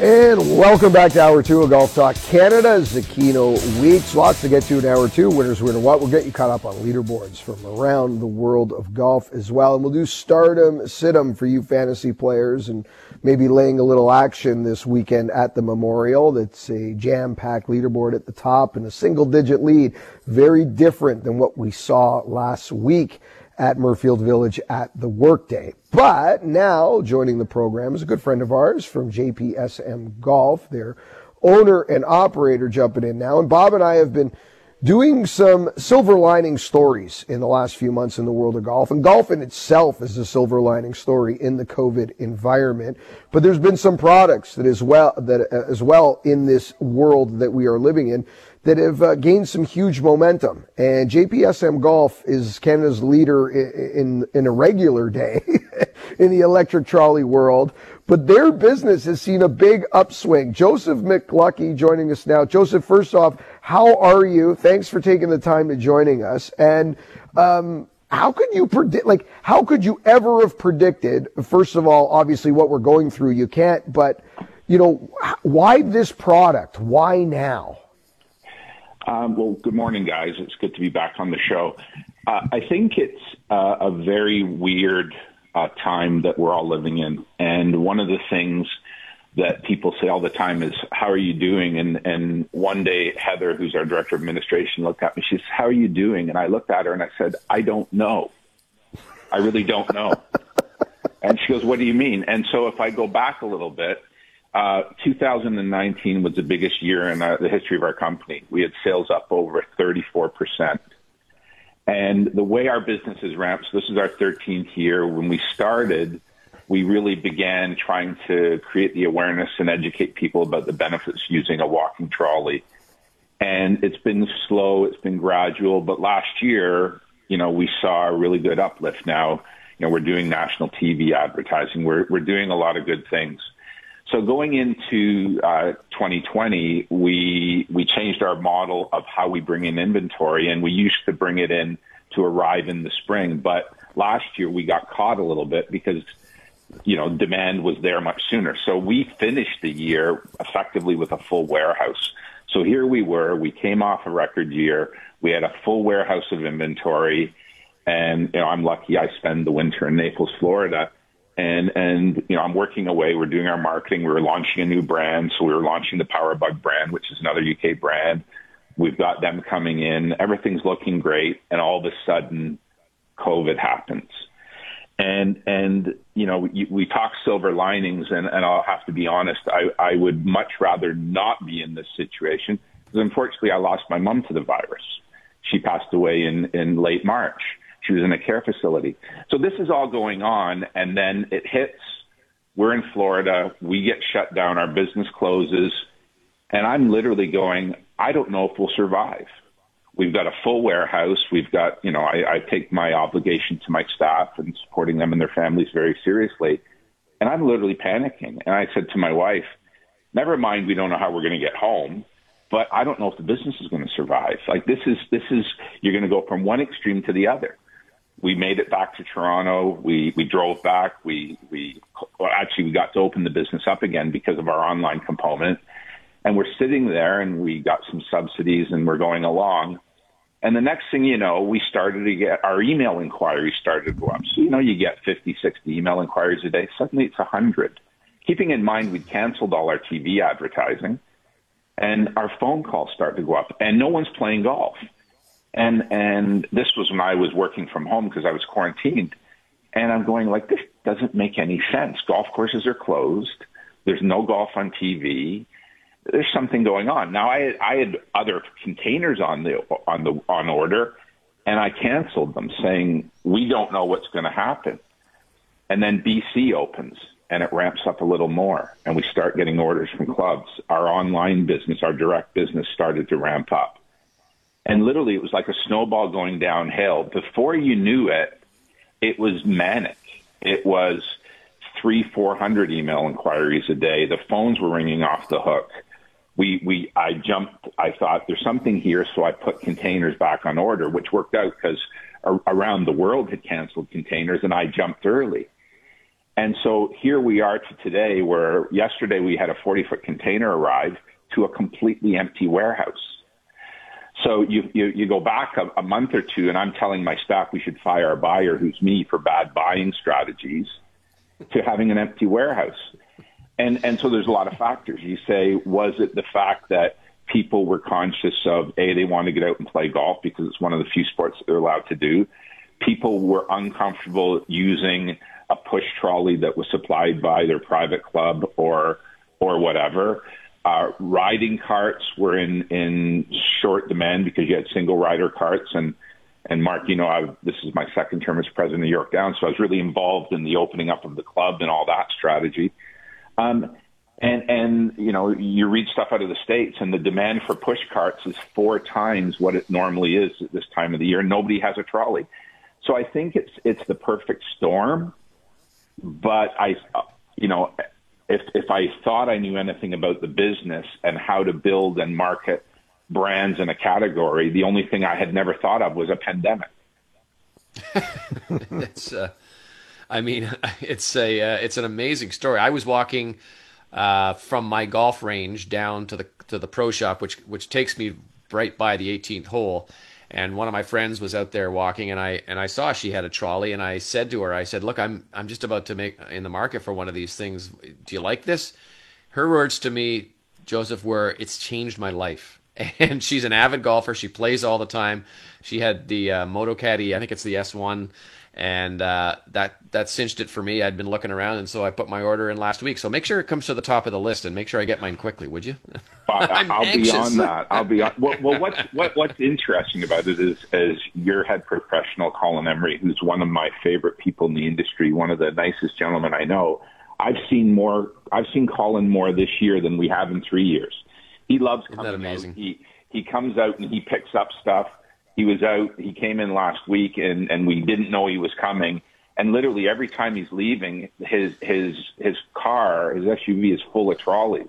And welcome back to Hour 2 of Golf Talk Canada. Zecchino Weeks. Lots to get to in Hour 2. Winners, winner, what? We'll get you caught up on leaderboards from around the world of golf as well. And we'll do stardom, situm for you fantasy players and maybe laying a little action this weekend at the Memorial. That's a jam-packed leaderboard at the top and a single-digit lead. Very different than what we saw last week at Muirfield Village at the workday. But now joining the program is a good friend of ours from JPSM Golf, their owner and operator jumping in now. And Bob and I have been doing some silver lining stories in the last few months in the world of golf. And golf in itself is a silver lining story in the COVID environment. But there's been some products that as well, that uh, as well in this world that we are living in that have uh, gained some huge momentum. And JPSM Golf is Canada's leader in, in, in a regular day in the electric trolley world. But their business has seen a big upswing. Joseph McLuckie joining us now. Joseph, first off, how are you? Thanks for taking the time to joining us. And, um, how could you predict, like, how could you ever have predicted, first of all, obviously what we're going through, you can't, but, you know, why this product? Why now? Um, well, good morning, guys. It's good to be back on the show. Uh, I think it's uh, a very weird uh, time that we're all living in, and one of the things that people say all the time is, "How are you doing?" And and one day Heather, who's our director of administration, looked at me. She said, "How are you doing?" And I looked at her and I said, "I don't know. I really don't know." and she goes, "What do you mean?" And so if I go back a little bit uh, 2019 was the biggest year in uh, the history of our company. We had sales up over 34%. And the way our business is ramped, so this is our 13th year. When we started, we really began trying to create the awareness and educate people about the benefits using a walking trolley. And it's been slow, it's been gradual, but last year, you know, we saw a really good uplift now. You know, we're doing national TV advertising. We're, we're doing a lot of good things. So going into uh, 2020, we we changed our model of how we bring in inventory, and we used to bring it in to arrive in the spring. But last year we got caught a little bit because you know demand was there much sooner. So we finished the year effectively with a full warehouse. So here we were. We came off a record year. We had a full warehouse of inventory And you know, I'm lucky. I spend the winter in Naples, Florida, and and you know, I'm working away. We're doing our marketing. We were launching a new brand, so we were launching the Powerbug brand, which is another UK brand. We've got them coming in. Everything's looking great, and all of a sudden, COVID happens. And and you know, we, we talk silver linings, and and I'll have to be honest. I I would much rather not be in this situation because unfortunately, I lost my mom to the virus. She passed away in in late March. She was in a care facility. So this is all going on, and then it hits. We're in Florida. We get shut down. Our business closes, and I'm literally going. I don't know if we'll survive. We've got a full warehouse. We've got, you know, I, I take my obligation to my staff and supporting them and their families very seriously. And I'm literally panicking. And I said to my wife, never mind, we don't know how we're going to get home, but I don't know if the business is going to survive. Like this is, this is, you're going to go from one extreme to the other. We made it back to Toronto. We, we drove back. We, we, well, actually, we got to open the business up again because of our online component. And we're sitting there and we got some subsidies and we're going along. And the next thing you know, we started to get our email inquiries started to go up. So, you know, you get 50, 60 email inquiries a day. Suddenly it's 100. Keeping in mind we'd canceled all our TV advertising and our phone calls started to go up and no one's playing golf. And, and this was when I was working from home because I was quarantined. And I'm going like, this doesn't make any sense. Golf courses are closed. There's no golf on TV there's something going on. Now I I had other containers on the on the on order, and I canceled them, saying we don't know what's going to happen. And then BC opens and it ramps up a little more, and we start getting orders from clubs. Our online business, our direct business, started to ramp up, and literally it was like a snowball going downhill. Before you knew it, it was manic. It was three, four hundred email inquiries a day. The phones were ringing off the hook we we I jumped. I thought there's something here, so I put containers back on order, which worked out because around the world had canceled containers, and I jumped early. And so here we are to today, where yesterday we had a 40 foot container arrive to a completely empty warehouse. So you you, you go back a, a month or two, and I'm telling my staff we should fire a buyer, who's me, for bad buying strategies, to having an empty warehouse. And and so there's a lot of factors. You say, was it the fact that people were conscious of a they want to get out and play golf because it's one of the few sports that they're allowed to do. People were uncomfortable using a push trolley that was supplied by their private club or or whatever. Uh, riding carts were in in short demand because you had single rider carts and and Mark, you know, I, this is my second term as president of York Down, so I was really involved in the opening up of the club and all that strategy. Um, and and you know you read stuff out of the states, and the demand for push carts is four times what it normally is at this time of the year. Nobody has a trolley, so I think it's it's the perfect storm. But I, you know, if if I thought I knew anything about the business and how to build and market brands in a category, the only thing I had never thought of was a pandemic. it's uh, I mean, it's a uh, it's an amazing story. I was walking uh, from my golf range down to the to the pro shop, which which takes me right by the 18th hole. And one of my friends was out there walking, and I and I saw she had a trolley, and I said to her, I said, "Look, I'm I'm just about to make in the market for one of these things. Do you like this?" Her words to me, Joseph, were, "It's changed my life." And she's an avid golfer. She plays all the time. She had the uh, Motocaddy, I think it's the S1 and uh, that that cinched it for me. I'd been looking around, and so I put my order in last week. So make sure it comes to the top of the list, and make sure I get mine quickly, would you? I, will be on that. I'll be on. Well, well, what's what, what's interesting about it is, as your head professional, Colin Emery, who's one of my favorite people in the industry, one of the nicest gentlemen I know. I've seen more. I've seen Colin more this year than we have in three years. He loves coming Isn't that amazing? Out. He he comes out and he picks up stuff he was out. He came in last week, and and we didn't know he was coming. And literally every time he's leaving, his his his car, his SUV, is full of trolleys.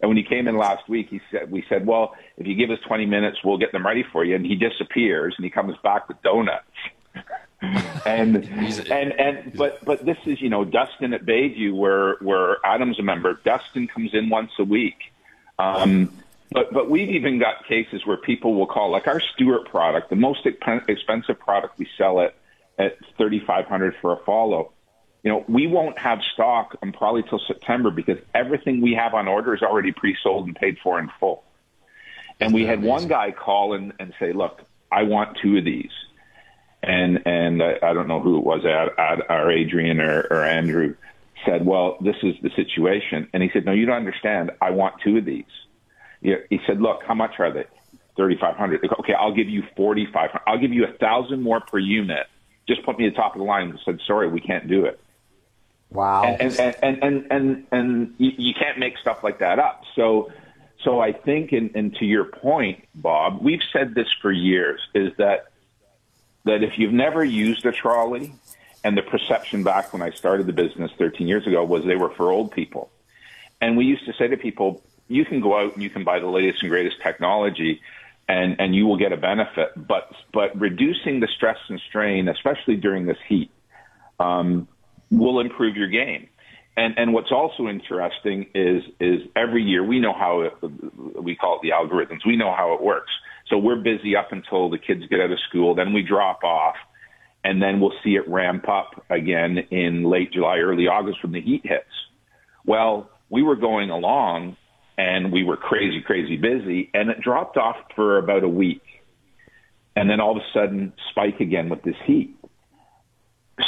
And when he came in last week, he said, "We said, well, if you give us 20 minutes, we'll get them ready for you." And he disappears, and he comes back with donuts. and and and but but this is you know Dustin at Bayview, where where Adam's a member. Dustin comes in once a week. Um, But but we've even got cases where people will call, like our Stewart product, the most expensive product we sell at at thirty five hundred for a follow. You know, we won't have stock um, probably till September because everything we have on order is already pre-sold and paid for in full. And we had one guy call and, and say, "Look, I want two of these," and and I, I don't know who it was, at, at, or Adrian or, or Andrew said, "Well, this is the situation," and he said, "No, you don't understand. I want two of these." He said, "Look, how much are they? Thirty-five hundred. Okay, I'll give you forty-five. I'll give you a thousand more per unit. Just put me at the top of the line." And said, "Sorry, we can't do it." Wow. And and and and and, and you, you can't make stuff like that up. So. So I think, and, and to your point, Bob, we've said this for years: is that that if you've never used a trolley, and the perception back when I started the business 13 years ago was they were for old people, and we used to say to people, you can go out and you can buy the latest and greatest technology and, and you will get a benefit. But, but reducing the stress and strain, especially during this heat, um, will improve your game. And, and what's also interesting is, is every year we know how it, we call it the algorithms. We know how it works. So we're busy up until the kids get out of school. Then we drop off and then we'll see it ramp up again in late July, early August when the heat hits. Well, we were going along and we were crazy, crazy busy, and it dropped off for about a week, and then all of a sudden spike again with this heat.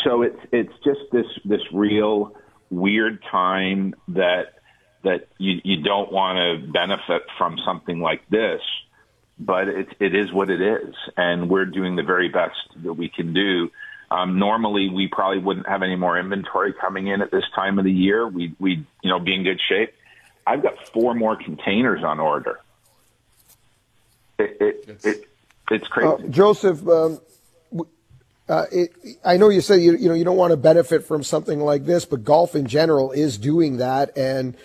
So it's it's just this this real weird time that that you you don't want to benefit from something like this, but it it is what it is, and we're doing the very best that we can do. Um, normally, we probably wouldn't have any more inventory coming in at this time of the year. We we you know be in good shape I've got four more containers on order. It, it, it's, it it's crazy. Uh, Joseph, um, uh, it, I know you say you, you know you don't want to benefit from something like this, but golf in general is doing that, and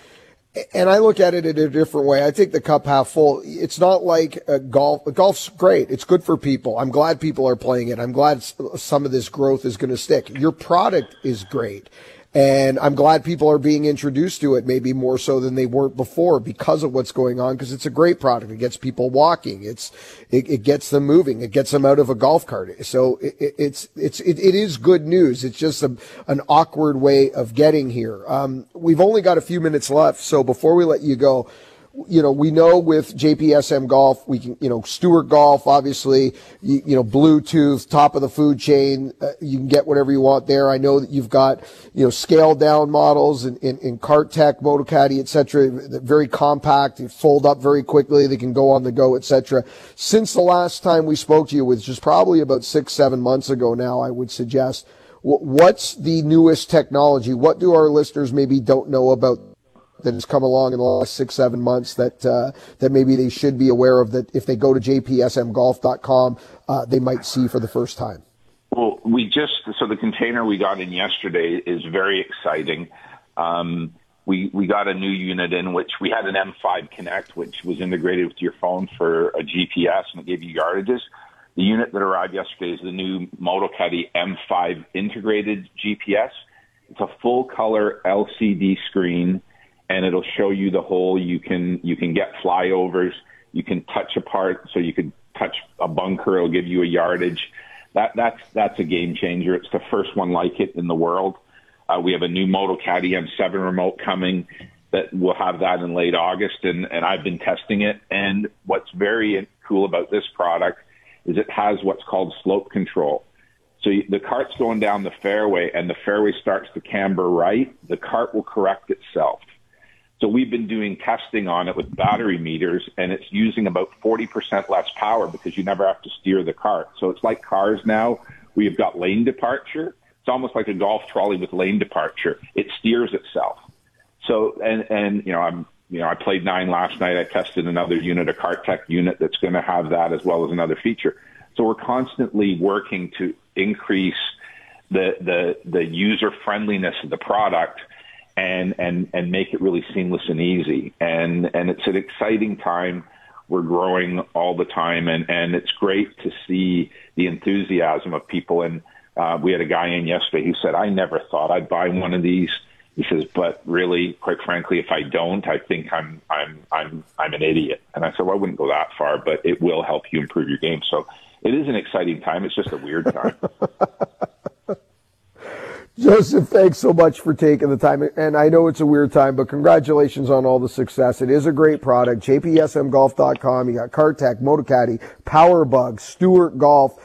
and I look at it in a different way. I take the cup half full. It's not like uh, golf. Golf's great. It's good for people. I'm glad people are playing it. I'm glad some of this growth is going to stick. Your product is great. And I'm glad people are being introduced to it maybe more so than they weren't before because of what's going on. Cause it's a great product. It gets people walking. It's, it, it gets them moving. It gets them out of a golf cart. So it, it's, it's, it, it is good news. It's just a, an awkward way of getting here. Um, we've only got a few minutes left. So before we let you go, you know, we know with JPSM Golf, we can, you know, Stewart Golf, obviously, you, you know, Bluetooth, top of the food chain, uh, you can get whatever you want there. I know that you've got, you know, scaled down models in, in, in CartTek, Motocaddy, et cetera, very compact, fold up very quickly, they can go on the go, et cetera. Since the last time we spoke to you, which is probably about six, seven months ago now, I would suggest, what's the newest technology? What do our listeners maybe don't know about that has come along in the last six, seven months that uh, that maybe they should be aware of that if they go to jpsmgolf.com, uh, they might see for the first time? Well, we just so the container we got in yesterday is very exciting. Um, we we got a new unit in which we had an M5 Connect, which was integrated with your phone for a GPS and it gave you yardages. The unit that arrived yesterday is the new Motocaddy M5 integrated GPS. It's a full color LCD screen and it'll show you the hole. You can you can get flyovers. You can touch a part, so you could touch a bunker. It'll give you a yardage. That that's that's a game changer. It's the first one like it in the world. Uh, we have a new Motocaddy M7 remote coming that will have that in late August, and and I've been testing it. And what's very cool about this product is it has what's called slope control. So the cart's going down the fairway, and the fairway starts to camber right. The cart will correct itself. So we've been doing testing on it with battery meters and it's using about 40% less power because you never have to steer the cart. So it's like cars now. We've got lane departure. It's almost like a golf trolley with lane departure. It steers itself. So, and, and, you know, I'm, you know, I played nine last night. I tested another unit, a CartTek unit that's going to have that as well as another feature. So we're constantly working to increase the, the, the user friendliness of the product and and and make it really seamless and easy. And and it's an exciting time. We're growing all the time, and and it's great to see the enthusiasm of people. And uh, we had a guy in yesterday who said, "I never thought I'd buy one of these." He says, but really, quite frankly, if I don't, I think I'm I'm I'm I'm an idiot. And I said, well, I wouldn't go that far, but it will help you improve your game. So it is an exciting time. It's just a weird time. Joseph, thanks so much for taking the time. And I know it's a weird time, but congratulations on all the success. It is a great product. JPSMGolf.com. You got CartTek, Motocaddy, Powerbug, Stewart Golf,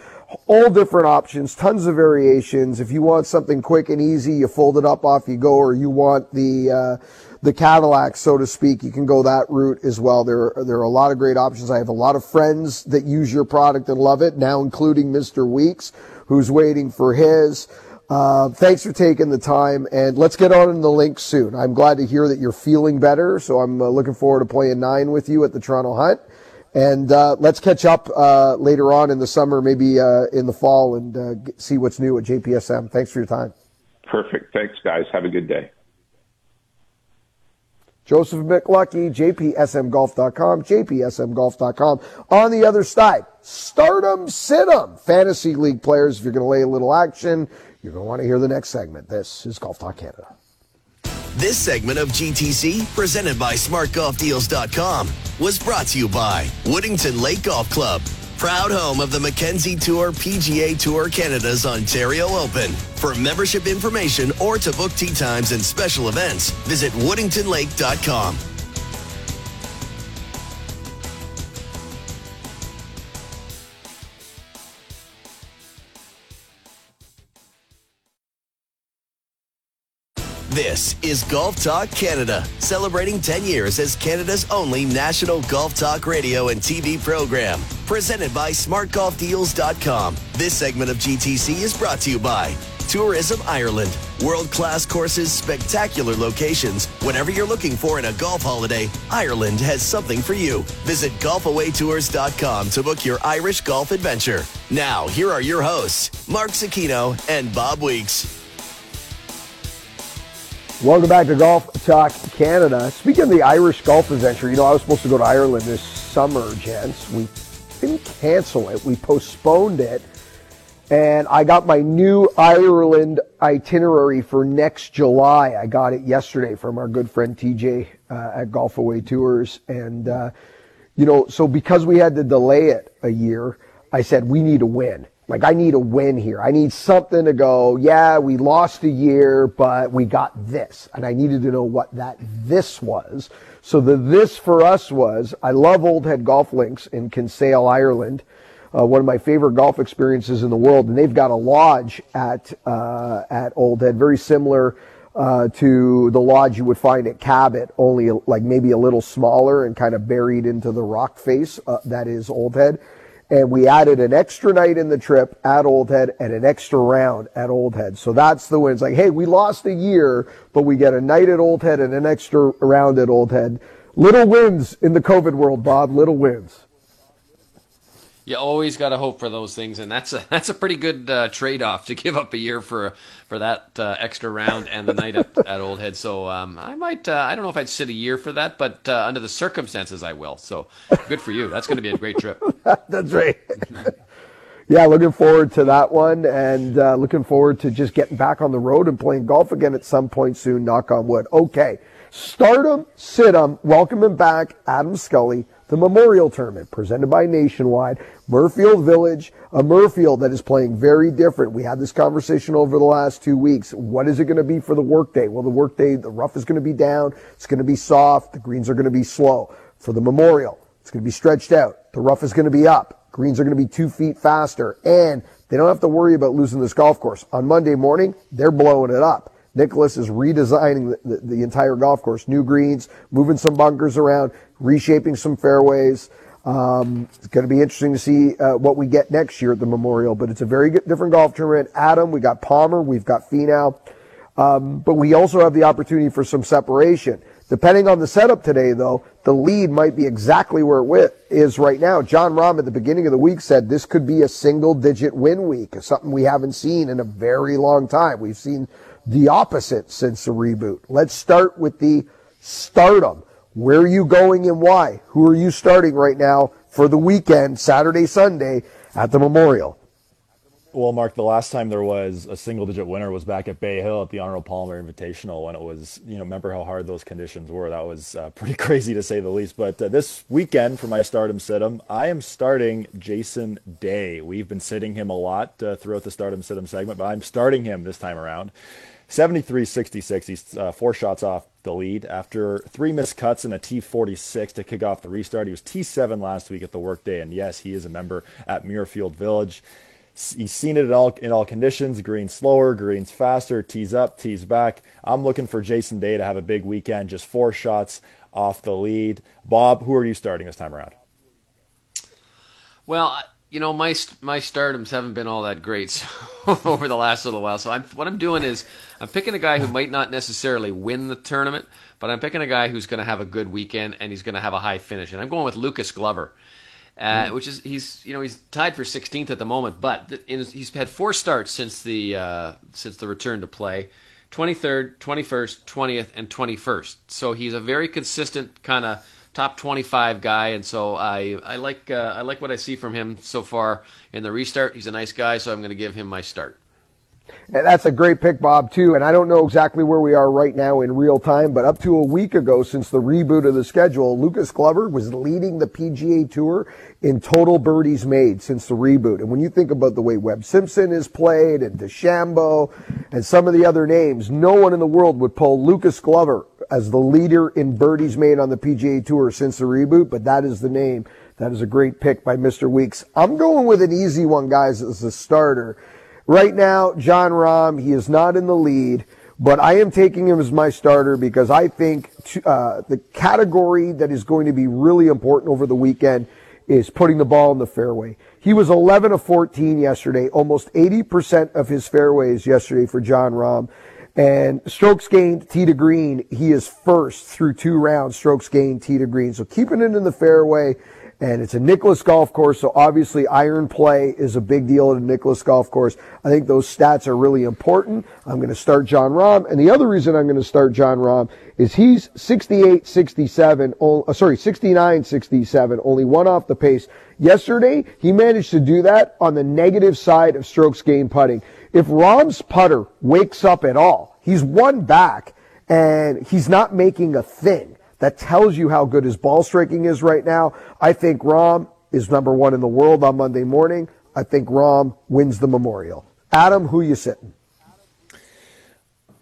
all different options, tons of variations. If you want something quick and easy, you fold it up, off you go, or you want the, uh, the Cadillac, so to speak, you can go that route as well. There, there are a lot of great options. I have a lot of friends that use your product and love it, now including Mr. Weeks, who's waiting for his. Uh, thanks for taking the time, and let's get on in the link soon. I'm glad to hear that you're feeling better, so I'm uh, looking forward to playing nine with you at the Toronto Hunt. And uh, let's catch up uh, later on in the summer, maybe uh, in the fall, and uh, see what's new at JPSM. Thanks for your time. Perfect. Thanks, guys. Have a good day. Joseph McLuckie, jpsmgolf.com, jpsmgolf.com. On the other side, stardom, sit 'em. Fantasy league players, if you're going to lay a little action, you're going to want to hear the next segment. This is Golf Talk Canada. This segment of GTC, presented by SmartGolfDeals.com, was brought to you by Woodington Lake Golf Club, proud home of the Mackenzie Tour PGA Tour Canada's Ontario Open. For membership information or to book tee times and special events, visit WoodingtonLake.com. This is Golf Talk Canada, celebrating 10 years as Canada's only national golf talk radio and TV program. Presented by SmartGolfDeals.com. This segment of GTC is brought to you by Tourism Ireland. World class courses, spectacular locations. Whatever you're looking for in a golf holiday, Ireland has something for you. Visit GolfAwayTours.com to book your Irish golf adventure. Now, here are your hosts, Mark Zecchino and Bob Weeks. Welcome back to Golf Talk Canada. Speaking of the Irish golf adventure, you know, I was supposed to go to Ireland this summer, gents. We didn't cancel it, we postponed it. And I got my new Ireland itinerary for next July. I got it yesterday from our good friend TJ uh, at Golf Away Tours. And, uh, you know, so because we had to delay it a year, I said, we need to win. Like, I need a win here. I need something to go, yeah, we lost a year, but we got this. And I needed to know what that this was. So the this for us was, I love Old Head Golf Links in Kinsale, Ireland. Uh, one of my favorite golf experiences in the world, and they've got a lodge at uh, at Old Head, very similar uh, to the lodge you would find at Cabot, only like maybe a little smaller and kind of buried into the rock face uh, that is Old Head and we added an extra night in the trip at Old Head and an extra round at Old Head. So that's the win. It's like, hey, we lost a year, but we get a night at Old Head and an extra round at Old Head. Little wins in the COVID world, Bob. Little wins you always got to hope for those things, and that's a that's a pretty good uh, trade off to give up a year for for that uh, extra round and the night at, at Old Head. So um, I might uh, I don't know if I'd sit a year for that, but uh, under the circumstances, I will. So good for you. That's going to be a great trip. that's right. yeah, looking forward to that one, and uh, looking forward to just getting back on the road and playing golf again at some point soon. Knock on wood. Okay, stardom, sit 'em. Welcoming back Adam Scully the Memorial Tournament presented by Nationwide, Muirfield Village, a Muirfield that is playing very different. We had this conversation over the last two weeks. What is it going to be for the workday? Well, the workday, the rough is going to be down. It's going to be soft. The greens are going to be slow. For the Memorial, it's going to be stretched out. The rough is going to be up. Greens are going to be two feet faster. And they don't have to worry about losing this golf course. On Monday morning, they're blowing it up. Nicklaus is redesigning the, the, the, entire golf course, new greens, moving some bunkers around, reshaping some fairways. Um, it's going to be interesting to see uh, what we get next year at the Memorial, but it's a very good, different golf tournament. Adam, we got Palmer, we've got Finau, um, but we also have the opportunity for some separation. Depending on the setup today, though, the lead might be exactly where it is right now. Jon Rahm at the beginning of the week said this could be a single digit win week, something we haven't seen in a very long time. We've seen the opposite since the reboot. Let's start with the stardom. Where are you going and why? Who are you starting right now for the weekend, Saturday, Sunday at the Memorial? Well, Mark, the last time there was a single digit winner was back at Bay Hill at the Arnold Palmer Invitational when it was, you know, remember how hard those conditions were. That was uh, pretty crazy to say the least. But uh, this weekend for my stardom situm, I am starting Jason Day. We've been sitting him a lot uh, throughout the stardom situm segment, but I'm starting him this time around. 73 66. He's uh, four shots off the lead after three missed cuts and a T46 to kick off the restart. He was T7 last week at the workday, and yes, he is a member at Muirfield Village. He's seen it in all in all conditions. Green slower, greens faster, tees up, tees back. I'm looking for Jason Day to have a big weekend. Just four shots off the lead. Bob, who are you starting this time around? Well, you know my my stardoms haven't been all that great so, over the last little while. So I'm, what I'm doing is I'm picking a guy who might not necessarily win the tournament, but I'm picking a guy who's going to have a good weekend and he's going to have a high finish. And I'm going with Lucas Glover uh, mm. which is he's you know he's tied for 16th at the moment, but in, he's had four starts since the uh, since the return to play. 23rd, 21st, 20th, and 21st. So he's a very consistent kind of top 25 guy, and so I I like uh, I like what I see from him so far in the restart. He's a nice guy, so I'm going to give him my start. And that's a great pick, Bob, too. And I don't know exactly where we are right now in real time, but up to a week ago, since the reboot of the schedule, Lucas Glover was leading the PGA Tour in total birdies made since the reboot. And when you think about the way Webb Simpson is played and DeChambeau and some of the other names, no one in the world would pull Lucas Glover as the leader in birdies made on the PGA Tour since the reboot, but that is the name. That is a great pick by Mr. Weeks. I'm going with an easy one, guys, as a starter. Right now, Jon Rahm, he is not in the lead, but I am taking him as my starter because I think uh, the category that is going to be really important over the weekend is putting the ball in the fairway. He was 11 of 14 yesterday, almost 80% of his fairways yesterday for Jon Rahm. And strokes gained, tee to green, he is first through two rounds, strokes gained, tee to green. So keeping it in the fairway and it's a Nicklaus golf course, so obviously iron play is a big deal at a Nicklaus golf course. I think those stats are really important. I'm going to start Jon Rahm, and the other reason I'm going to start Jon Rahm is he's 68, 67, uh, sorry, 69, 67, only one off the pace. Yesterday, he managed to do that on the negative side of strokes gained putting. If Rahm's putter wakes up at all, he's one back, and he's not making a thing. That tells you how good his ball striking is right now. I think Rahm is number one in the world on Monday morning. I think Rahm wins the Memorial. Adam, who you sitting?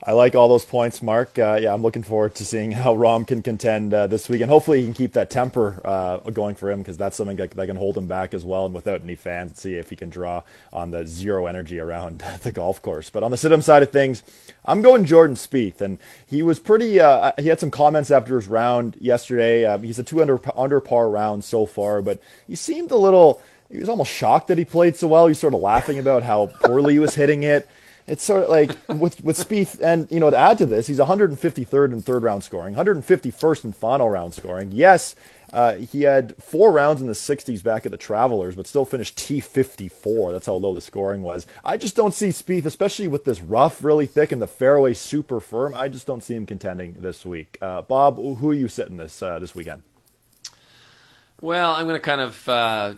I like all those points, Mark. Uh, yeah, I'm looking forward to seeing how Rahm can contend uh, this week, and hopefully he can keep that temper uh, going for him because that's something that, that, can hold him back as well. And without any fans, see if he can draw on the zero energy around the golf course. But on the sit side of things, I'm going Jordan Spieth, and he was pretty. Uh, he had some comments after his round yesterday. Uh, he's a two under under par round so far, but he seemed a little. He was almost shocked that he played so well. He's sort of laughing about how poorly he was hitting it it's sort of like with with Spieth, and you know to add to this, he's 153rd in third round scoring, 151st in final round scoring. Yes, uh, he had four rounds in the 60s back at the Travelers, but still finished T54. That's how low the scoring was. I just don't see Spieth, especially with this rough really thick and the fairway super firm. I just don't see him contending this week. Uh, Bob, who are you sitting this uh, this weekend? Well, I'm going to kind of uh,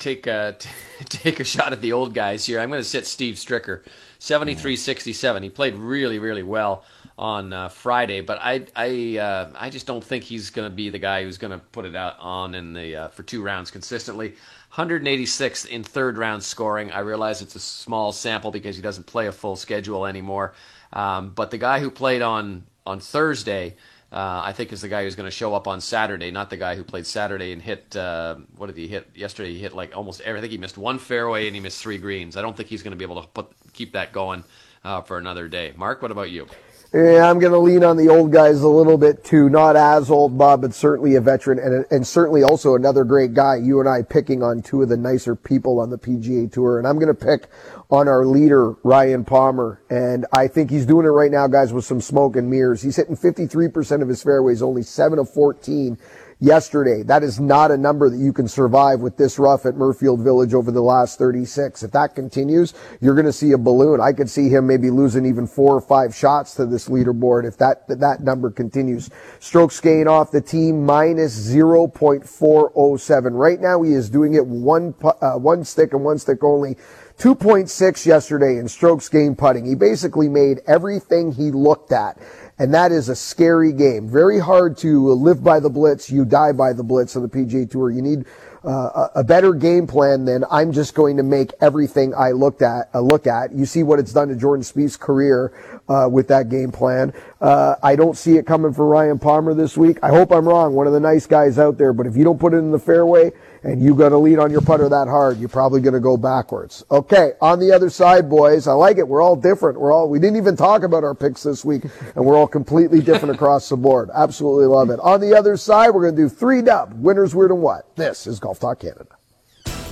take a take a shot at the old guys here. I'm going to sit Steve Stricker. 73-67. He played really, really well on uh, Friday, but I, I, uh, I just don't think he's going to be the guy who's going to put it out on in the uh, for two rounds consistently. 186th in third round scoring. I realize it's a small sample because he doesn't play a full schedule anymore. Um, but the guy who played on on Thursday uh, I think is the guy who's going to show up on Saturday, not the guy who played Saturday and hit. Uh, what did he hit yesterday? He hit like almost every. I think he missed one fairway and he missed three greens. I don't think he's going to be able to put keep that going uh, for another day. Mark, what about you? Yeah, I'm going to lean on the old guys a little bit too. Not as old, Bob, but certainly a veteran and, and certainly also another great guy. You and I picking on two of the nicer people on the PGA Tour. And I'm going to pick on our leader, Ryan Palmer. And I think he's doing it right now, guys, with some smoke and mirrors. He's hitting 53% of his fairways, only 7 of 14 yesterday. That is not a number that you can survive with this rough at Muirfield Village over the last 36. If that continues, you're going to see a balloon. I could see him maybe losing even four or five shots to this leaderboard if that, that number continues. Strokes gain off the team minus 0.407. Right now he is doing it one, uh, one stick and one stick only. 2.6 yesterday in strokes gained putting. He basically made everything he looked at. And that is a scary game. Very hard to live by the blitz. You die by the blitz on the PGA Tour. You need uh, a better game plan than I'm just going to make everything I looked at uh, look at. You see what it's done to Jordan Spieth's career uh, with that game plan. Uh, I don't see it coming for Ryan Palmer this week. I hope I'm wrong. One of the nice guys out there, but if you don't put it in the fairway, and you got to lead on your putter that hard, you're probably going to go backwards. Okay, on the other side, boys, I like it. We're all different. We're all we didn't even talk about our picks this week, and we're all completely different across the board. Absolutely love it. On the other side, we're going to do three dub winners, weird and what. This is Golf Talk Canada.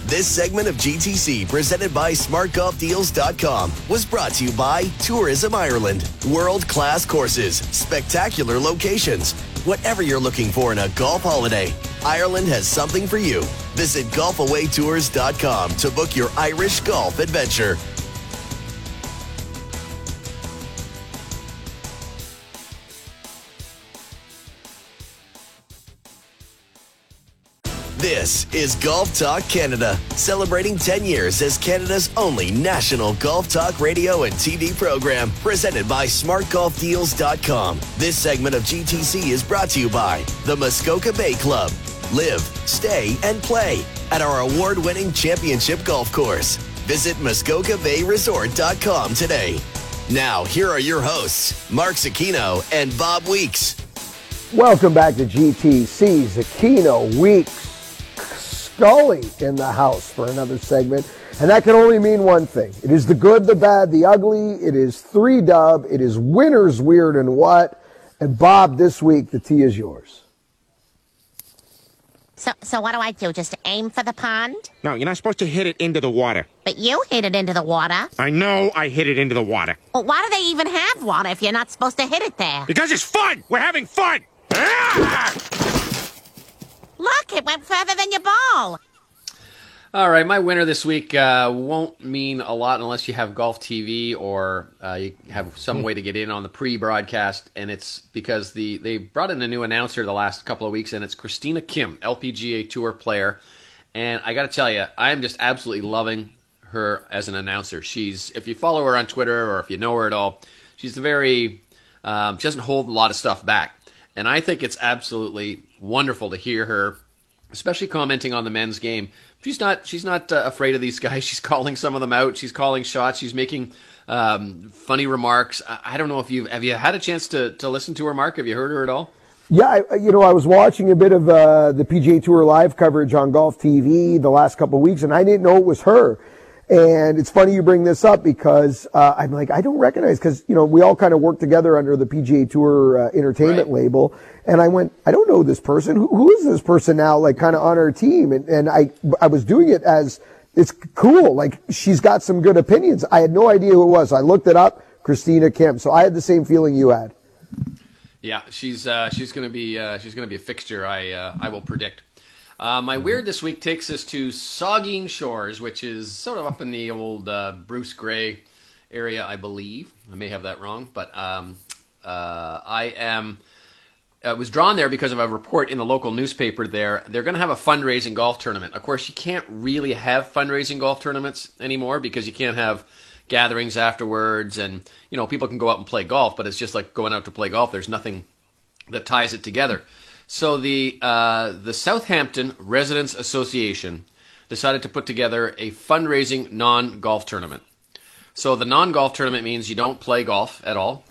This segment of GTC, presented by SmartGolfDeals.com, was brought to you by Tourism Ireland. World class courses, spectacular locations. Whatever you're looking for in a golf holiday, Ireland has something for you. Visit GolfAwayTours.com to book your Irish golf adventure. This is Golf Talk Canada, celebrating 10 years as Canada's only national golf talk radio and TV program, presented by SmartGolfDeals.com. This segment of GTC is brought to you by the Muskoka Bay Club. Live, stay, and play at our award winning championship golf course. Visit MuskokaBayResort.com today. Now, here are your hosts, Mark Zecchino and Bob Weeks. Welcome back to GTC. Zecchino Weeks Scully in the house for another segment. And that can only mean one thing. It is the good, the bad, the ugly. It is three dub. It is winners weird and what. And Bob, this week, the tea is yours. So, so what do I do? Just aim for the pond? No, you're not supposed to hit it into the water. But you hit it into the water. I know I hit it into the water. Well, why do they even have water if you're not supposed to hit it there? Because it's fun! We're having fun! Ah! Look, it went further than your ball. All right, my winner this week uh, won't mean a lot unless you have Golf TV or uh, you have some way to get in on the pre-broadcast, and it's because the they brought in a new announcer the last couple of weeks, and it's Christina Kim, LPGA Tour player, and I got to tell you, I am just absolutely loving her as an announcer. She's if you follow her on Twitter or if you know her at all, she's very um, she doesn't hold a lot of stuff back, and I think it's absolutely wonderful to hear her, especially commenting on the men's game she's not she's not uh, afraid of these guys. She's calling some of them out. She's calling shots. She's making um, funny remarks. I, I, don't know if you have have you had a chance to to listen to her, Mark. Have you heard her at all? Yeah, I, you know, I was watching a bit of uh, the PGA Tour live coverage on Golf TV the last couple of weeks, and I didn't know it was her. And it's funny you bring this up because uh, I'm like, I don't recognize because you know we all kind of work together under the PGA Tour uh, Entertainment right. label, and I went, I don't know this person. Who, who is this person now? Like kind of on our team, and and I I was doing it as it's cool. Like she's got some good opinions. I had no idea who it was. I looked it up, Christina Kim. So I had the same feeling you had. Yeah, she's uh, she's gonna be uh, she's gonna be a fixture. I uh, I will predict. Uh, my weird this week takes us to Saugeen Shores, which is sort of up in the old uh, Bruce Grey area, I believe. I may have that wrong, but um, uh, I am. Uh, was drawn there because of a report in the local newspaper there. They're going to have a fundraising golf tournament. Of course, you can't really have fundraising golf tournaments anymore because you can't have gatherings afterwards and you know people can go out and play golf but it's just like going out to play golf there's nothing that ties it together so the uh, the Southampton Residents Association decided to put together a fundraising non golf tournament. So the non golf tournament means you don't play golf at all.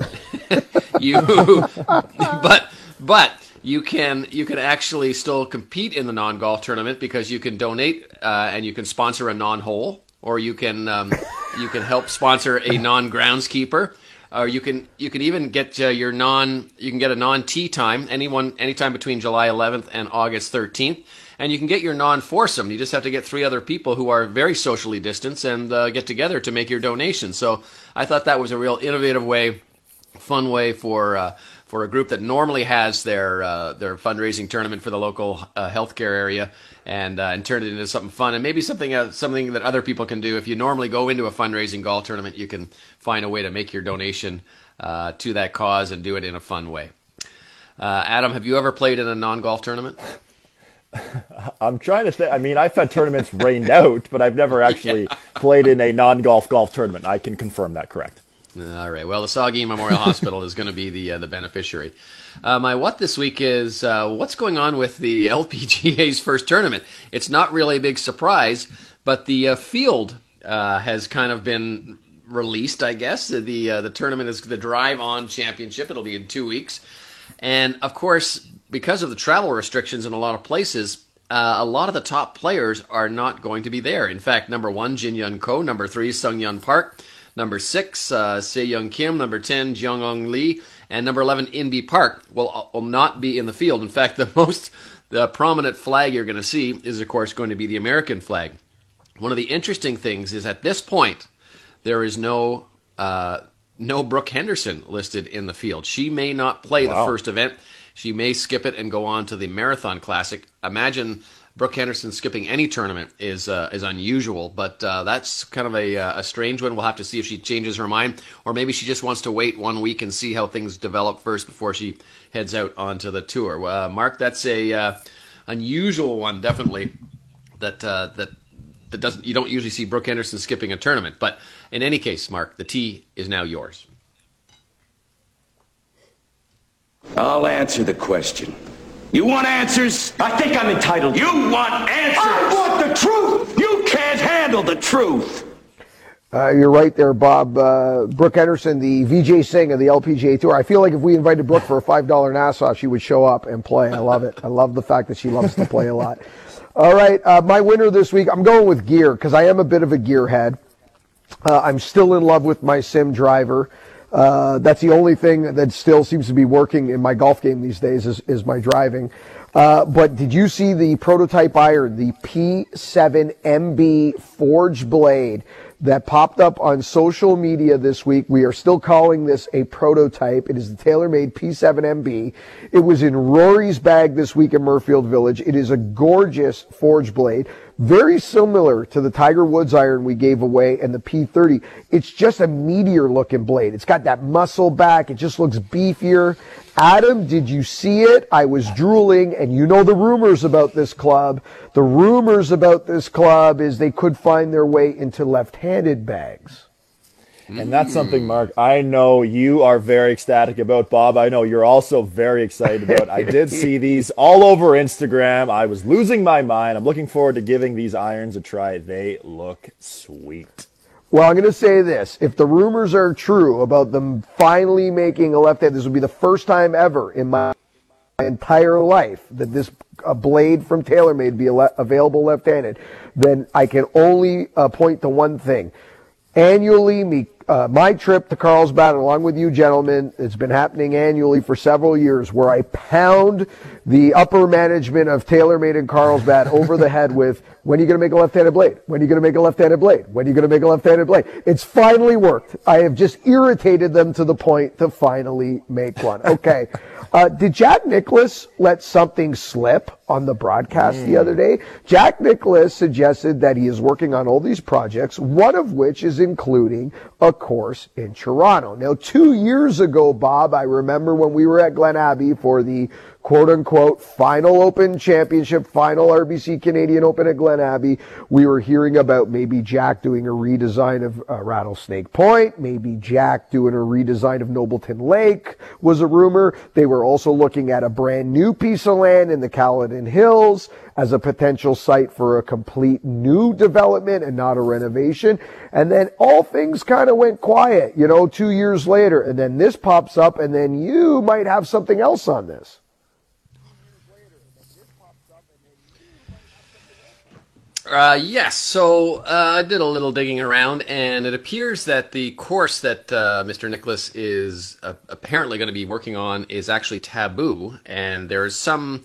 you, but but you can you can actually still compete in the non golf tournament because you can donate uh, and you can sponsor a non hole or you can um, you can help sponsor a non groundskeeper or you can you can even get uh, your non you can get a non tea time anyone anytime between July 11th and August 13th, and you can get your non foursome. You just have to get three other people who are very socially distanced and uh, get together to make your donation. So I thought that was a real innovative way, fun way for uh, for a group that normally has their uh, their fundraising tournament for the local uh, healthcare area and uh, and turn it into something fun and maybe something uh, something that other people can do. If you normally go into a fundraising golf tournament, you can find a way to make your donation uh, to that cause and do it in a fun way. Uh, Adam, have you ever played in a non golf tournament? I'm trying to think. I mean, I've had tournaments rained out, but I've never actually yeah. played in a non-golf golf tournament. I can confirm that. Correct. All right. Well, the Saugeen Memorial Hospital is going to be the uh, the beneficiary. Uh, my what this week is uh, what's going on with the LPGA's first tournament. It's not really a big surprise, but the uh, field uh, has kind of been released. I guess the uh, the tournament is the Drive On Championship. It'll be in two weeks, and of course, because of the travel restrictions in a lot of places. a lot of the top players are not going to be there. In fact, number one, Jin Young Ko. Number three, Sung Hyun Park. Number six, uh, Sei Young Kim. Number 10, Jung Ong Lee. And number 11, Inbee Park will, will not be in the field. In fact, the most the prominent flag you're going to see is, of course, going to be the American flag. One of the interesting things is at this point, there is no uh, no Brooke Henderson listed in the field. She may not play wow. the first event. She may skip it and go on to the Marathon Classic. Imagine Brooke Henderson skipping any tournament is uh, is unusual, but uh, that's kind of a, uh, a strange one. We'll have to see if she changes her mind, or maybe she just wants to wait one week and see how things develop first before she heads out onto the tour. Uh, Mark, that's a uh, unusual one, definitely. That uh, that that doesn't you don't usually see Brooke Henderson skipping a tournament, but in any case, Mark, the tee is now yours. I'll answer the question. You want answers? I think I'm entitled. You want answers? I want the truth! You can't handle the truth! Uh, you're right there, Bob. Uh, Brooke Henderson, the Vijay Singh of the LPGA Tour. I feel like if we invited Brooke for a $5 Nassau, she would show up and play. I love it. I love the fact that she loves to play a lot. All right, uh, my winner this week, I'm going with gear because I am a bit of a gearhead. Uh, I'm still in love with my sim driver. Uh, that's the only thing that still seems to be working in my golf game these days is, is my driving. Uh, but did you see the prototype iron, the P7MB Forge Blade that popped up on social media this week? We are still calling this a prototype. It is the TaylorMade P7MB. It was in Rory's bag this week in Muirfield Village. It is a gorgeous forge blade very similar to the Tiger Woods iron we gave away and the P30. It's just a meteor looking blade. It's got that muscle back. It just looks beefier. Adam, did you see it? I was drooling and you know the rumors about this club. The rumors about this club is they could find their way into left-handed bags. And that's something, Mark, I know you are very ecstatic about. Bob, I know you're also very excited about. I did see these all over Instagram. I was losing my mind. I'm looking forward to giving these irons a try. They look sweet. Well, I'm going to say this. If the rumors are true about them finally making a left hand, this will be the first time ever in my entire life that this a blade from TaylorMade be available left-handed, then I can only uh, point to one thing. Annually, me uh, my trip to Carlsbad, along with you gentlemen, it's been happening annually for several years, where I pound the upper management of TaylorMade in Carlsbad over the head with, when are you going to make a left-handed blade? When are you going to make a left-handed blade? When are you going to make a left-handed blade? It's finally worked. I have just irritated them to the point to finally make one. Okay. Uh, did Jack Nicklaus let something slip on the broadcast mm. the other day? Jack Nicklaus suggested that he is working on all these projects, one of which is including a course in Toronto. Now, two years ago, Bob, I remember when we were at Glen Abbey for the quote unquote final open championship, final RBC Canadian Open at Glen Abbey. We were hearing about maybe Jack doing a redesign of uh, Rattlesnake Point, maybe Jack doing a redesign of Nobleton Lake was a rumor. They were also looking at a brand new piece of land in the Caledon Hills as a potential site for a complete new development and not a renovation. And then all things kind of went quiet, you know, two years later. And then this pops up and then you might have something else on this. Uh, yes, so uh, I did a little digging around, and it appears that the course that uh, Mr. Nicklaus is uh, apparently going to be working on is actually taboo, and there's some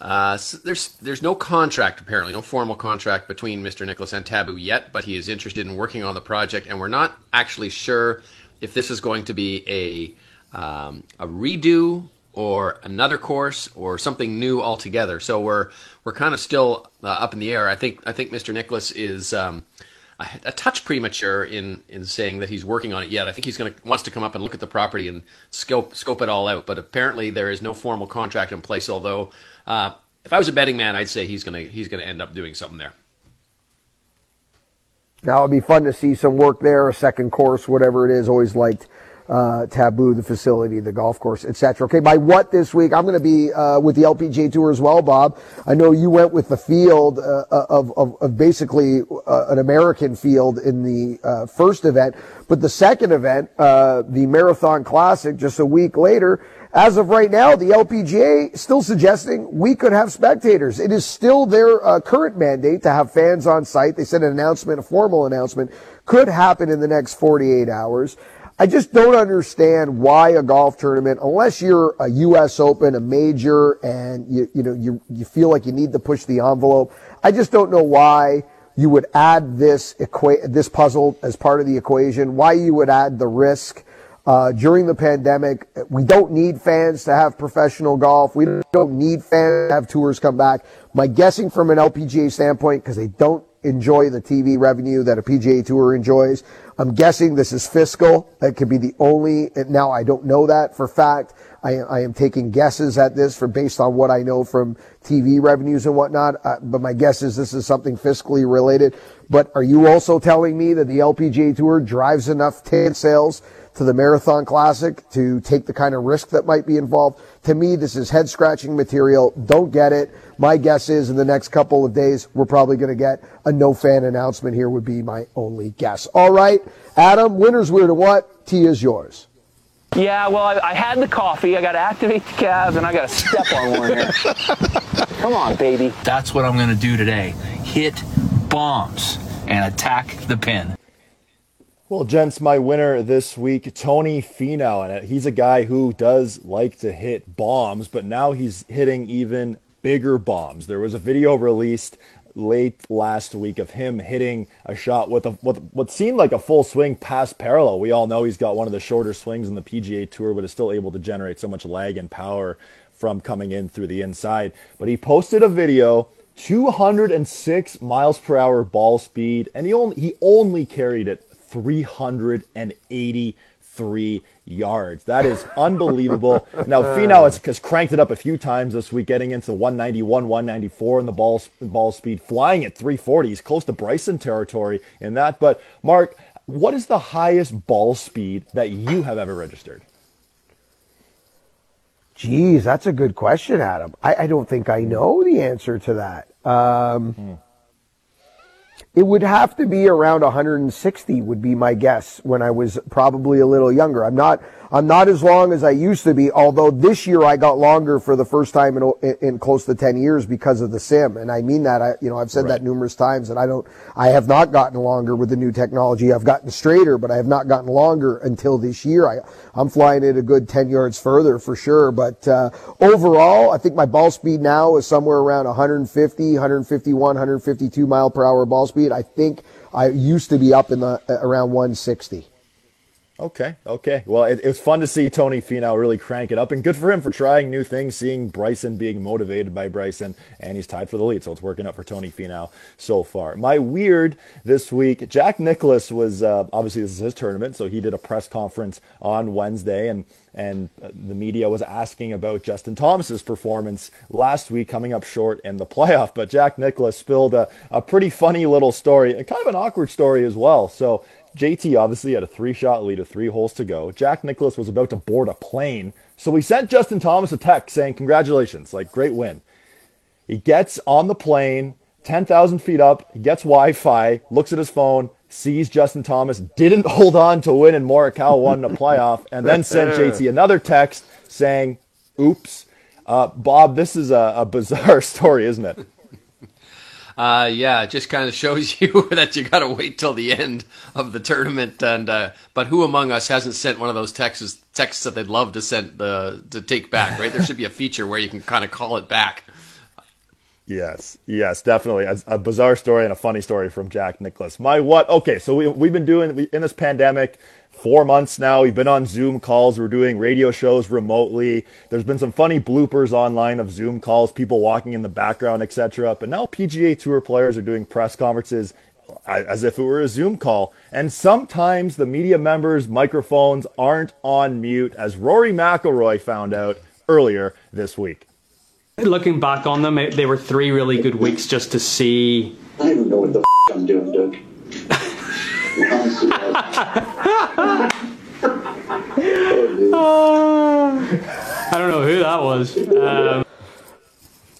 uh, there's there's no contract apparently, no formal contract between Mr. Nicklaus and Taboo yet, but he is interested in working on the project, and we're not actually sure if this is going to be a um, a redo or another course or something new altogether. So we're we're kind of still uh, up in the air. I think I think Mr. Nicklaus is um, a, a, touch premature in in saying that he's working on it yet. I think he's going to wants to come up and look at the property and scope scope it all out. But apparently there is no formal contract in place. Although uh, if I was a betting man, I'd say he's to he's to end up doing something there. Now it'd be fun to see some work there, a second course, whatever it is. Always liked uh, Taboo, the facility, the golf course, etc. Okay, by what this week? I'm going to be uh, with the LPGA Tour as well, Bob. I know you went with the field uh, of, of, of, basically uh, an American field in the uh, first event, but the second event, uh, the Marathon Classic, just a week later. As of right now, the LPGA still suggesting we could have spectators. It is still their current mandate to have fans on site. They said an announcement, a formal announcement, could happen in the next 48 hours. I just don't understand why a golf tournament, unless you're a U.S. Open, a major, and you, you know, you, you feel like you need to push the envelope. I just don't know why you would add this equa- this puzzle as part of the equation, why you would add the risk. Uh, during the pandemic, we don't need fans to have professional golf. We don't need fans to have tours come back. My guessing from an LPGA standpoint, because they don't enjoy the TV revenue that a PGA Tour enjoys, I'm guessing this is fiscal. That could be the only, now I don't know that for fact. I, I am taking guesses at this for based on what I know from TV revenues and whatnot. Uh, but my guess is this is something fiscally related. But are you also telling me that the LPGA Tour drives enough ticket sales to the Marathon Classic to take the kind of risk that might be involved? To me, this is head scratching material. Don't get it. My guess is in the next couple of days, we're probably going to get a no fan announcement here would be my only guess. All right. Adam, winner's weird and what? Tea is yours. Yeah, well, I, I, had the coffee. I got to activate the calves, and I got to step on one here. Come on, baby. That's what I'm going to do today. Hit bombs and attack the pin. Well, gents, my winner this week, Tony Finau, and he's a guy who does like to hit bombs, but now he's hitting even bigger bombs. There was a video released late last week of him hitting a shot with a with what seemed like a full swing past parallel. We all know he's got one of the shorter swings in the PGA Tour, but is still able to generate so much lag and power from coming in through the inside. But he posted a video 206 miles per hour ball speed, and he only he only carried it 383 yards. That is unbelievable. now Finau has, has, cranked it up a few times this week, getting into 191, 194 in the ball ball speed, flying at 340. He's close to Bryson territory in that. But Mark, what is the highest ball speed that you have ever registered? Geez, that's a good question, Adam. I, I don't think I know the answer to that. Um, hmm. It would have to be around 160 would be my guess when I was probably a little younger. I'm not I'm not as long as I used to be, although this year I got longer for the first time in, in close to 10 years because of the sim. And I mean that, I, you know, I've said right. that numerous times and I don't, I have not gotten longer with the new technology. I've gotten straighter, but I have not gotten longer until this year. I, I'm flying it a good 10 yards further for sure. But, uh, overall, I think my ball speed now is somewhere around 150, 151, 152 mile per hour ball speed. I think I used to be up in the, around 160. Okay, okay. Well, it, it, was fun to see Tony Finau really crank it up, and good for him for trying new things, seeing Bryson being motivated by Bryson, and he's tied for the lead, so it's working out for Tony Finau so far. My weird this week, Jack Nicklaus was uh, obviously this is his tournament, so he did a press conference on Wednesday, and and uh, the media was asking about Justin Thomas's performance last week, coming up short in the playoff. But Jack Nicklaus spilled a, a pretty funny little story, kind of an awkward story as well. So JT obviously had a three shot lead of three holes to go. Jack Nicklaus was about to board a plane. So we sent Justin Thomas a text saying, Congratulations, like great win. He gets on the plane, 10,000 feet up, he gets Wi Fi, looks at his phone, sees Justin Thomas, didn't hold on to win, and Morikawa won the playoff, and then sent JT another text saying, Oops. Uh, Bob, this is a, a bizarre story, isn't it? Uh, yeah, it just kind of shows you that you got to wait till the end of the tournament. And uh, but who among us hasn't sent one of those texts texts that they'd love to send the to take back? Right? There should be a feature where you can kind of call it back. Yes, yes, definitely. A, a, bizarre story and a funny story from Jack Nicklaus. My what? Okay, so we, we've been doing in this pandemic four months now. We've been on Zoom calls. We're doing radio shows remotely. There's been some funny bloopers online of Zoom calls, people walking in the background, etc. But now PGA Tour players are doing press conferences as if it were a Zoom call. And sometimes the media members' microphones aren't on mute, as Rory McIlroy found out earlier this week. Looking back on them, they were three really good weeks just to see. I don't even know what the f- I'm doing, Doug. I don't know who that was. Um,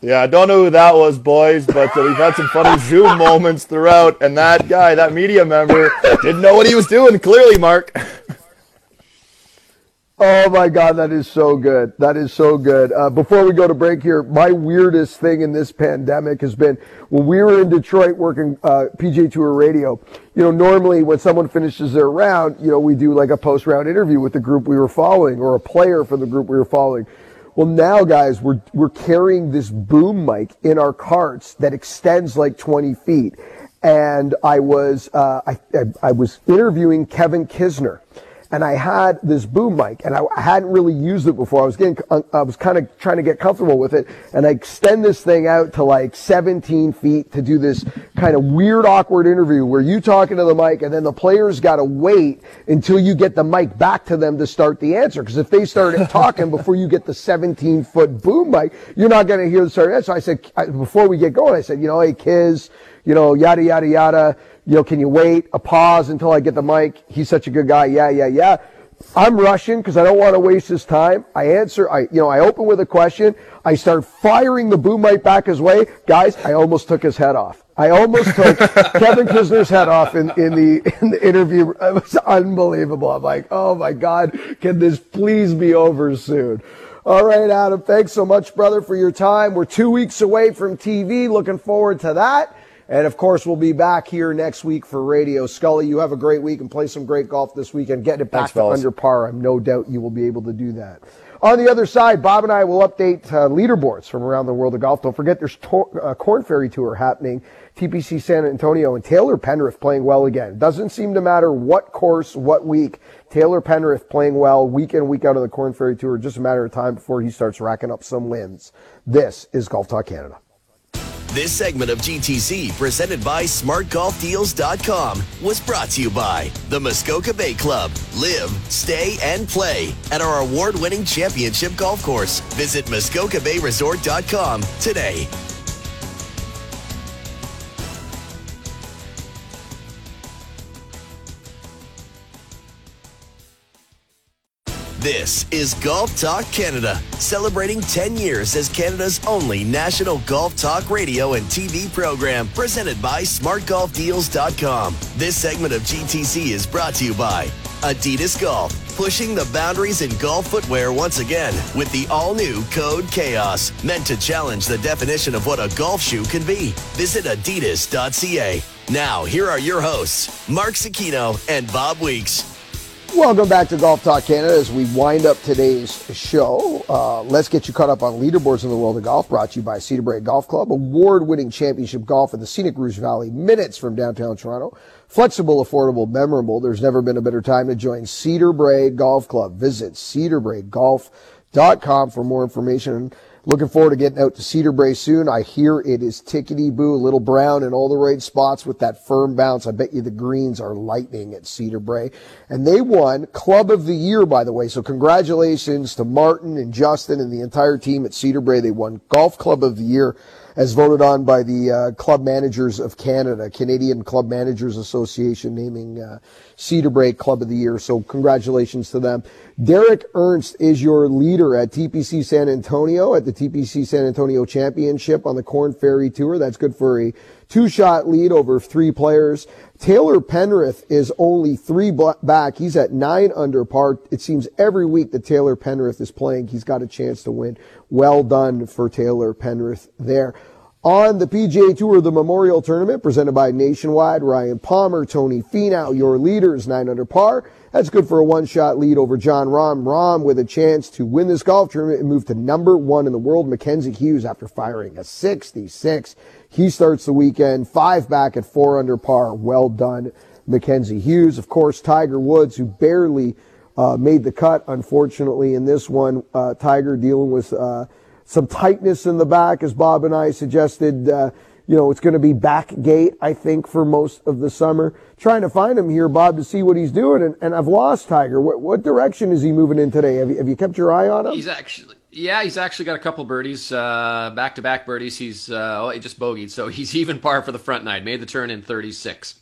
yeah, I don't know who that was, boys, but uh, we've had some funny Zoom moments throughout, and that guy, that media member, didn't know what he was doing, clearly, Mark. Oh my God, that is so good. That is so good. Uh, before we go to break here, my weirdest thing in this pandemic has been when we were in Detroit working uh, PGA Tour radio. You know, normally when someone finishes their round, you know, we do like a post round interview with the group we were following or a player from the group we were following. Well, now guys, we're we're carrying this boom mic in our carts that extends like 20 feet, and I was uh, I, I I was interviewing Kevin Kisner and I had this boom mic, and I, hadn't really used it before. I was getting, uh, I was kind of trying to get comfortable with it, and I extend this thing out to like 17 feet to do this kind of weird, awkward interview where you talking to the mic, and then the players got to wait until you get the mic back to them to start the answer. Because if they started talking before you get the 17 foot boom mic, you're not going to hear the start. So I said, before we get going, I said, you know, hey, kids, you know, yada yada yada you know, can you wait a pause until I get the mic? He's such a good guy. Yeah, yeah, yeah. I'm rushing because I don't want to waste his time. I answer, I, you know, I open with a question. I start firing the boom mic back his way. Guys, I almost took his head off. I almost took Kevin Kisner's head off in, in the, in the interview. It was unbelievable. I'm like, oh my God, can this please be over soon? All right, Adam, thanks so much, brother, for your time. We're two weeks away from TV. Looking forward to that. And of course, we'll be back here next week for Radio Scully. You have a great week and play some great golf this weekend. Get it back Thanks, to fellas. under par. I'm no doubt you will be able to do that. On the other side, Bob and I will update uh, leaderboards from around the world of golf. Don't forget there's to- uh, Corn Ferry Tour happening, TPC San Antonio, and Taylor Pendrith playing well again. Doesn't seem to matter what course, what week. Taylor Pendrith playing well week in, week out of the Corn Ferry Tour. Just a matter of time before he starts racking up some wins. This is Golf Talk Canada. This segment of GTC, presented by SmartGolfDeals.com, was brought to you by the Muskoka Bay Club. Live, stay, and play at our award winning championship golf course. Visit MuskokaBayResort.com today. This is Golf Talk Canada, celebrating 10 years as Canada's only national golf talk radio and TV program, presented by SmartGolfDeals.com. This segment of GTC is brought to you by Adidas Golf, pushing the boundaries in golf footwear once again with the all-new Code Chaos, meant to challenge the definition of what a golf shoe can be. Visit adidas.ca. Now, here are your hosts, Mark Zecchino and Bob Weeks. Welcome back to Golf Talk Canada as we wind up today's show. Uh, let's get you caught up on leaderboards in the world of golf brought to you by Cedar Brae Golf Club, award winning championship golf in the scenic Rouge Valley, minutes from downtown Toronto. Flexible, affordable, memorable. There's never been a better time to join Cedar Brae Golf Club. Visit cedarbraegolf.com for more information. Looking forward to getting out to Cedar Brae soon. I hear it is tickety boo, a little brown in all the right spots with that firm bounce. I bet you the greens are lightning at Cedar Brae. And they won Club of the Year, by the way. So congratulations to Martin and Justin and the entire team at Cedar Brae. They won Golf Club of the Year as voted on by the uh, Club Managers of Canada, Canadian Club Managers Association, naming uh, Cedar Brae Club of the Year. So congratulations to them. Derek Ernst is your leader at TPC San Antonio at the TPC San Antonio Championship on the Corn Ferry Tour. That's good for a two-shot lead over three players. Taylor Pendrith is only three back. He's at nine under par. It seems every week that Taylor Pendrith is playing, he's got a chance to win. Well done for Taylor Pendrith there. On the PGA Tour, the Memorial Tournament presented by Nationwide, Ryan Palmer, Tony Finau, your leaders, nine under par. That's good for a one-shot lead over Jon Rahm. Rahm with a chance to win this golf tournament and move to number one in the world. Mackenzie Hughes after firing a 66. He starts the weekend five back at four under par. Well done Mackenzie Hughes. Of course, Tiger Woods, who barely uh, made the cut, unfortunately, in this one. Uh, Tiger dealing with uh, some tightness in the back, as Bob and I suggested. Uh, you know, it's going to be back gate, I think, for most of the summer. Trying to find him here, Bob, to see what he's doing, and, and I've lost Tiger. What, what direction is he moving in today? Have you, have you kept your eye on him? He's actually, yeah, he's actually got a couple birdies, back to back birdies. He's, uh, oh, he just bogeyed, so he's even par for the front nine. Made the turn in 36.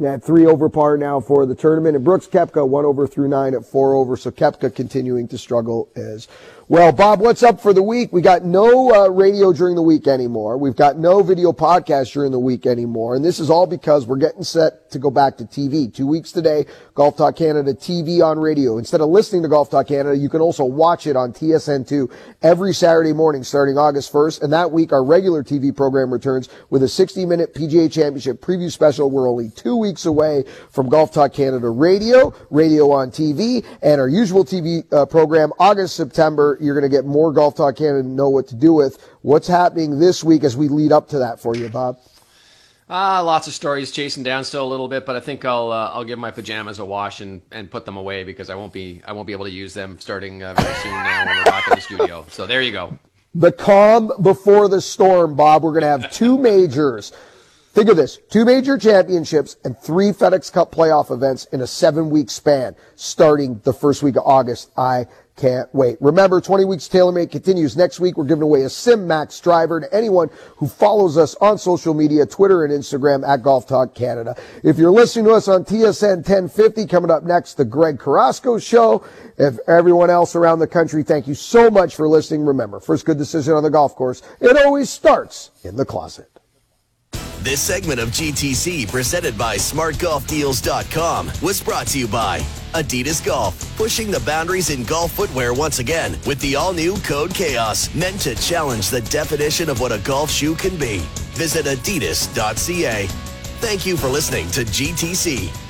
Yeah, three over par now for the tournament. And Brooks Koepka, one over through nine at four over. So Koepka continuing to struggle as well. Bob, what's up for the week? We got no uh, radio during the week anymore. We've got no video podcast during the week anymore. And this is all because we're getting set to go back to TV. Two weeks today, Golf Talk Canada TV on radio. Instead of listening to Golf Talk Canada, you can also watch it on TSN2 every Saturday morning starting August 1st. And that week, our regular TV program returns with a 60 minute PGA Championship preview special. We're only two weeks away from Golf Talk Canada radio, radio on TV, and our usual TV uh, program, August, September. You're going to get more Golf Talk Canada and know what to do with. What's happening this week as we lead up to that for you, Bob? Ah, uh, lots of stories chasing down still a little bit, but I think I'll uh, I'll give my pajamas a wash and, and put them away because I won't be I won't be able to use them starting uh, very soon now when we're back in the studio. So there you go. The calm before the storm, Bob. We're going to have two majors. Think of this: two major championships and three FedEx Cup playoff events in a seven-week span, starting the first week of August. I can't wait. Remember, 20 Weeks TaylorMade continues next week. We're giving away a Sim Max driver to anyone who follows us on social media, Twitter and Instagram at Golf Talk Canada. If you're listening to us on TSN 1050, coming up next, the Greg Carrasco Show. If everyone else around the country, thank you so much for listening. Remember, first good decision on the golf course, it always starts in the closet. This segment of GTC, presented by SmartGolfDeals.com, was brought to you by Adidas Golf, pushing the boundaries in golf footwear once again with the all-new Code Chaos, meant to challenge the definition of what a golf shoe can be. Visit adidas.ca. Thank you for listening to GTC.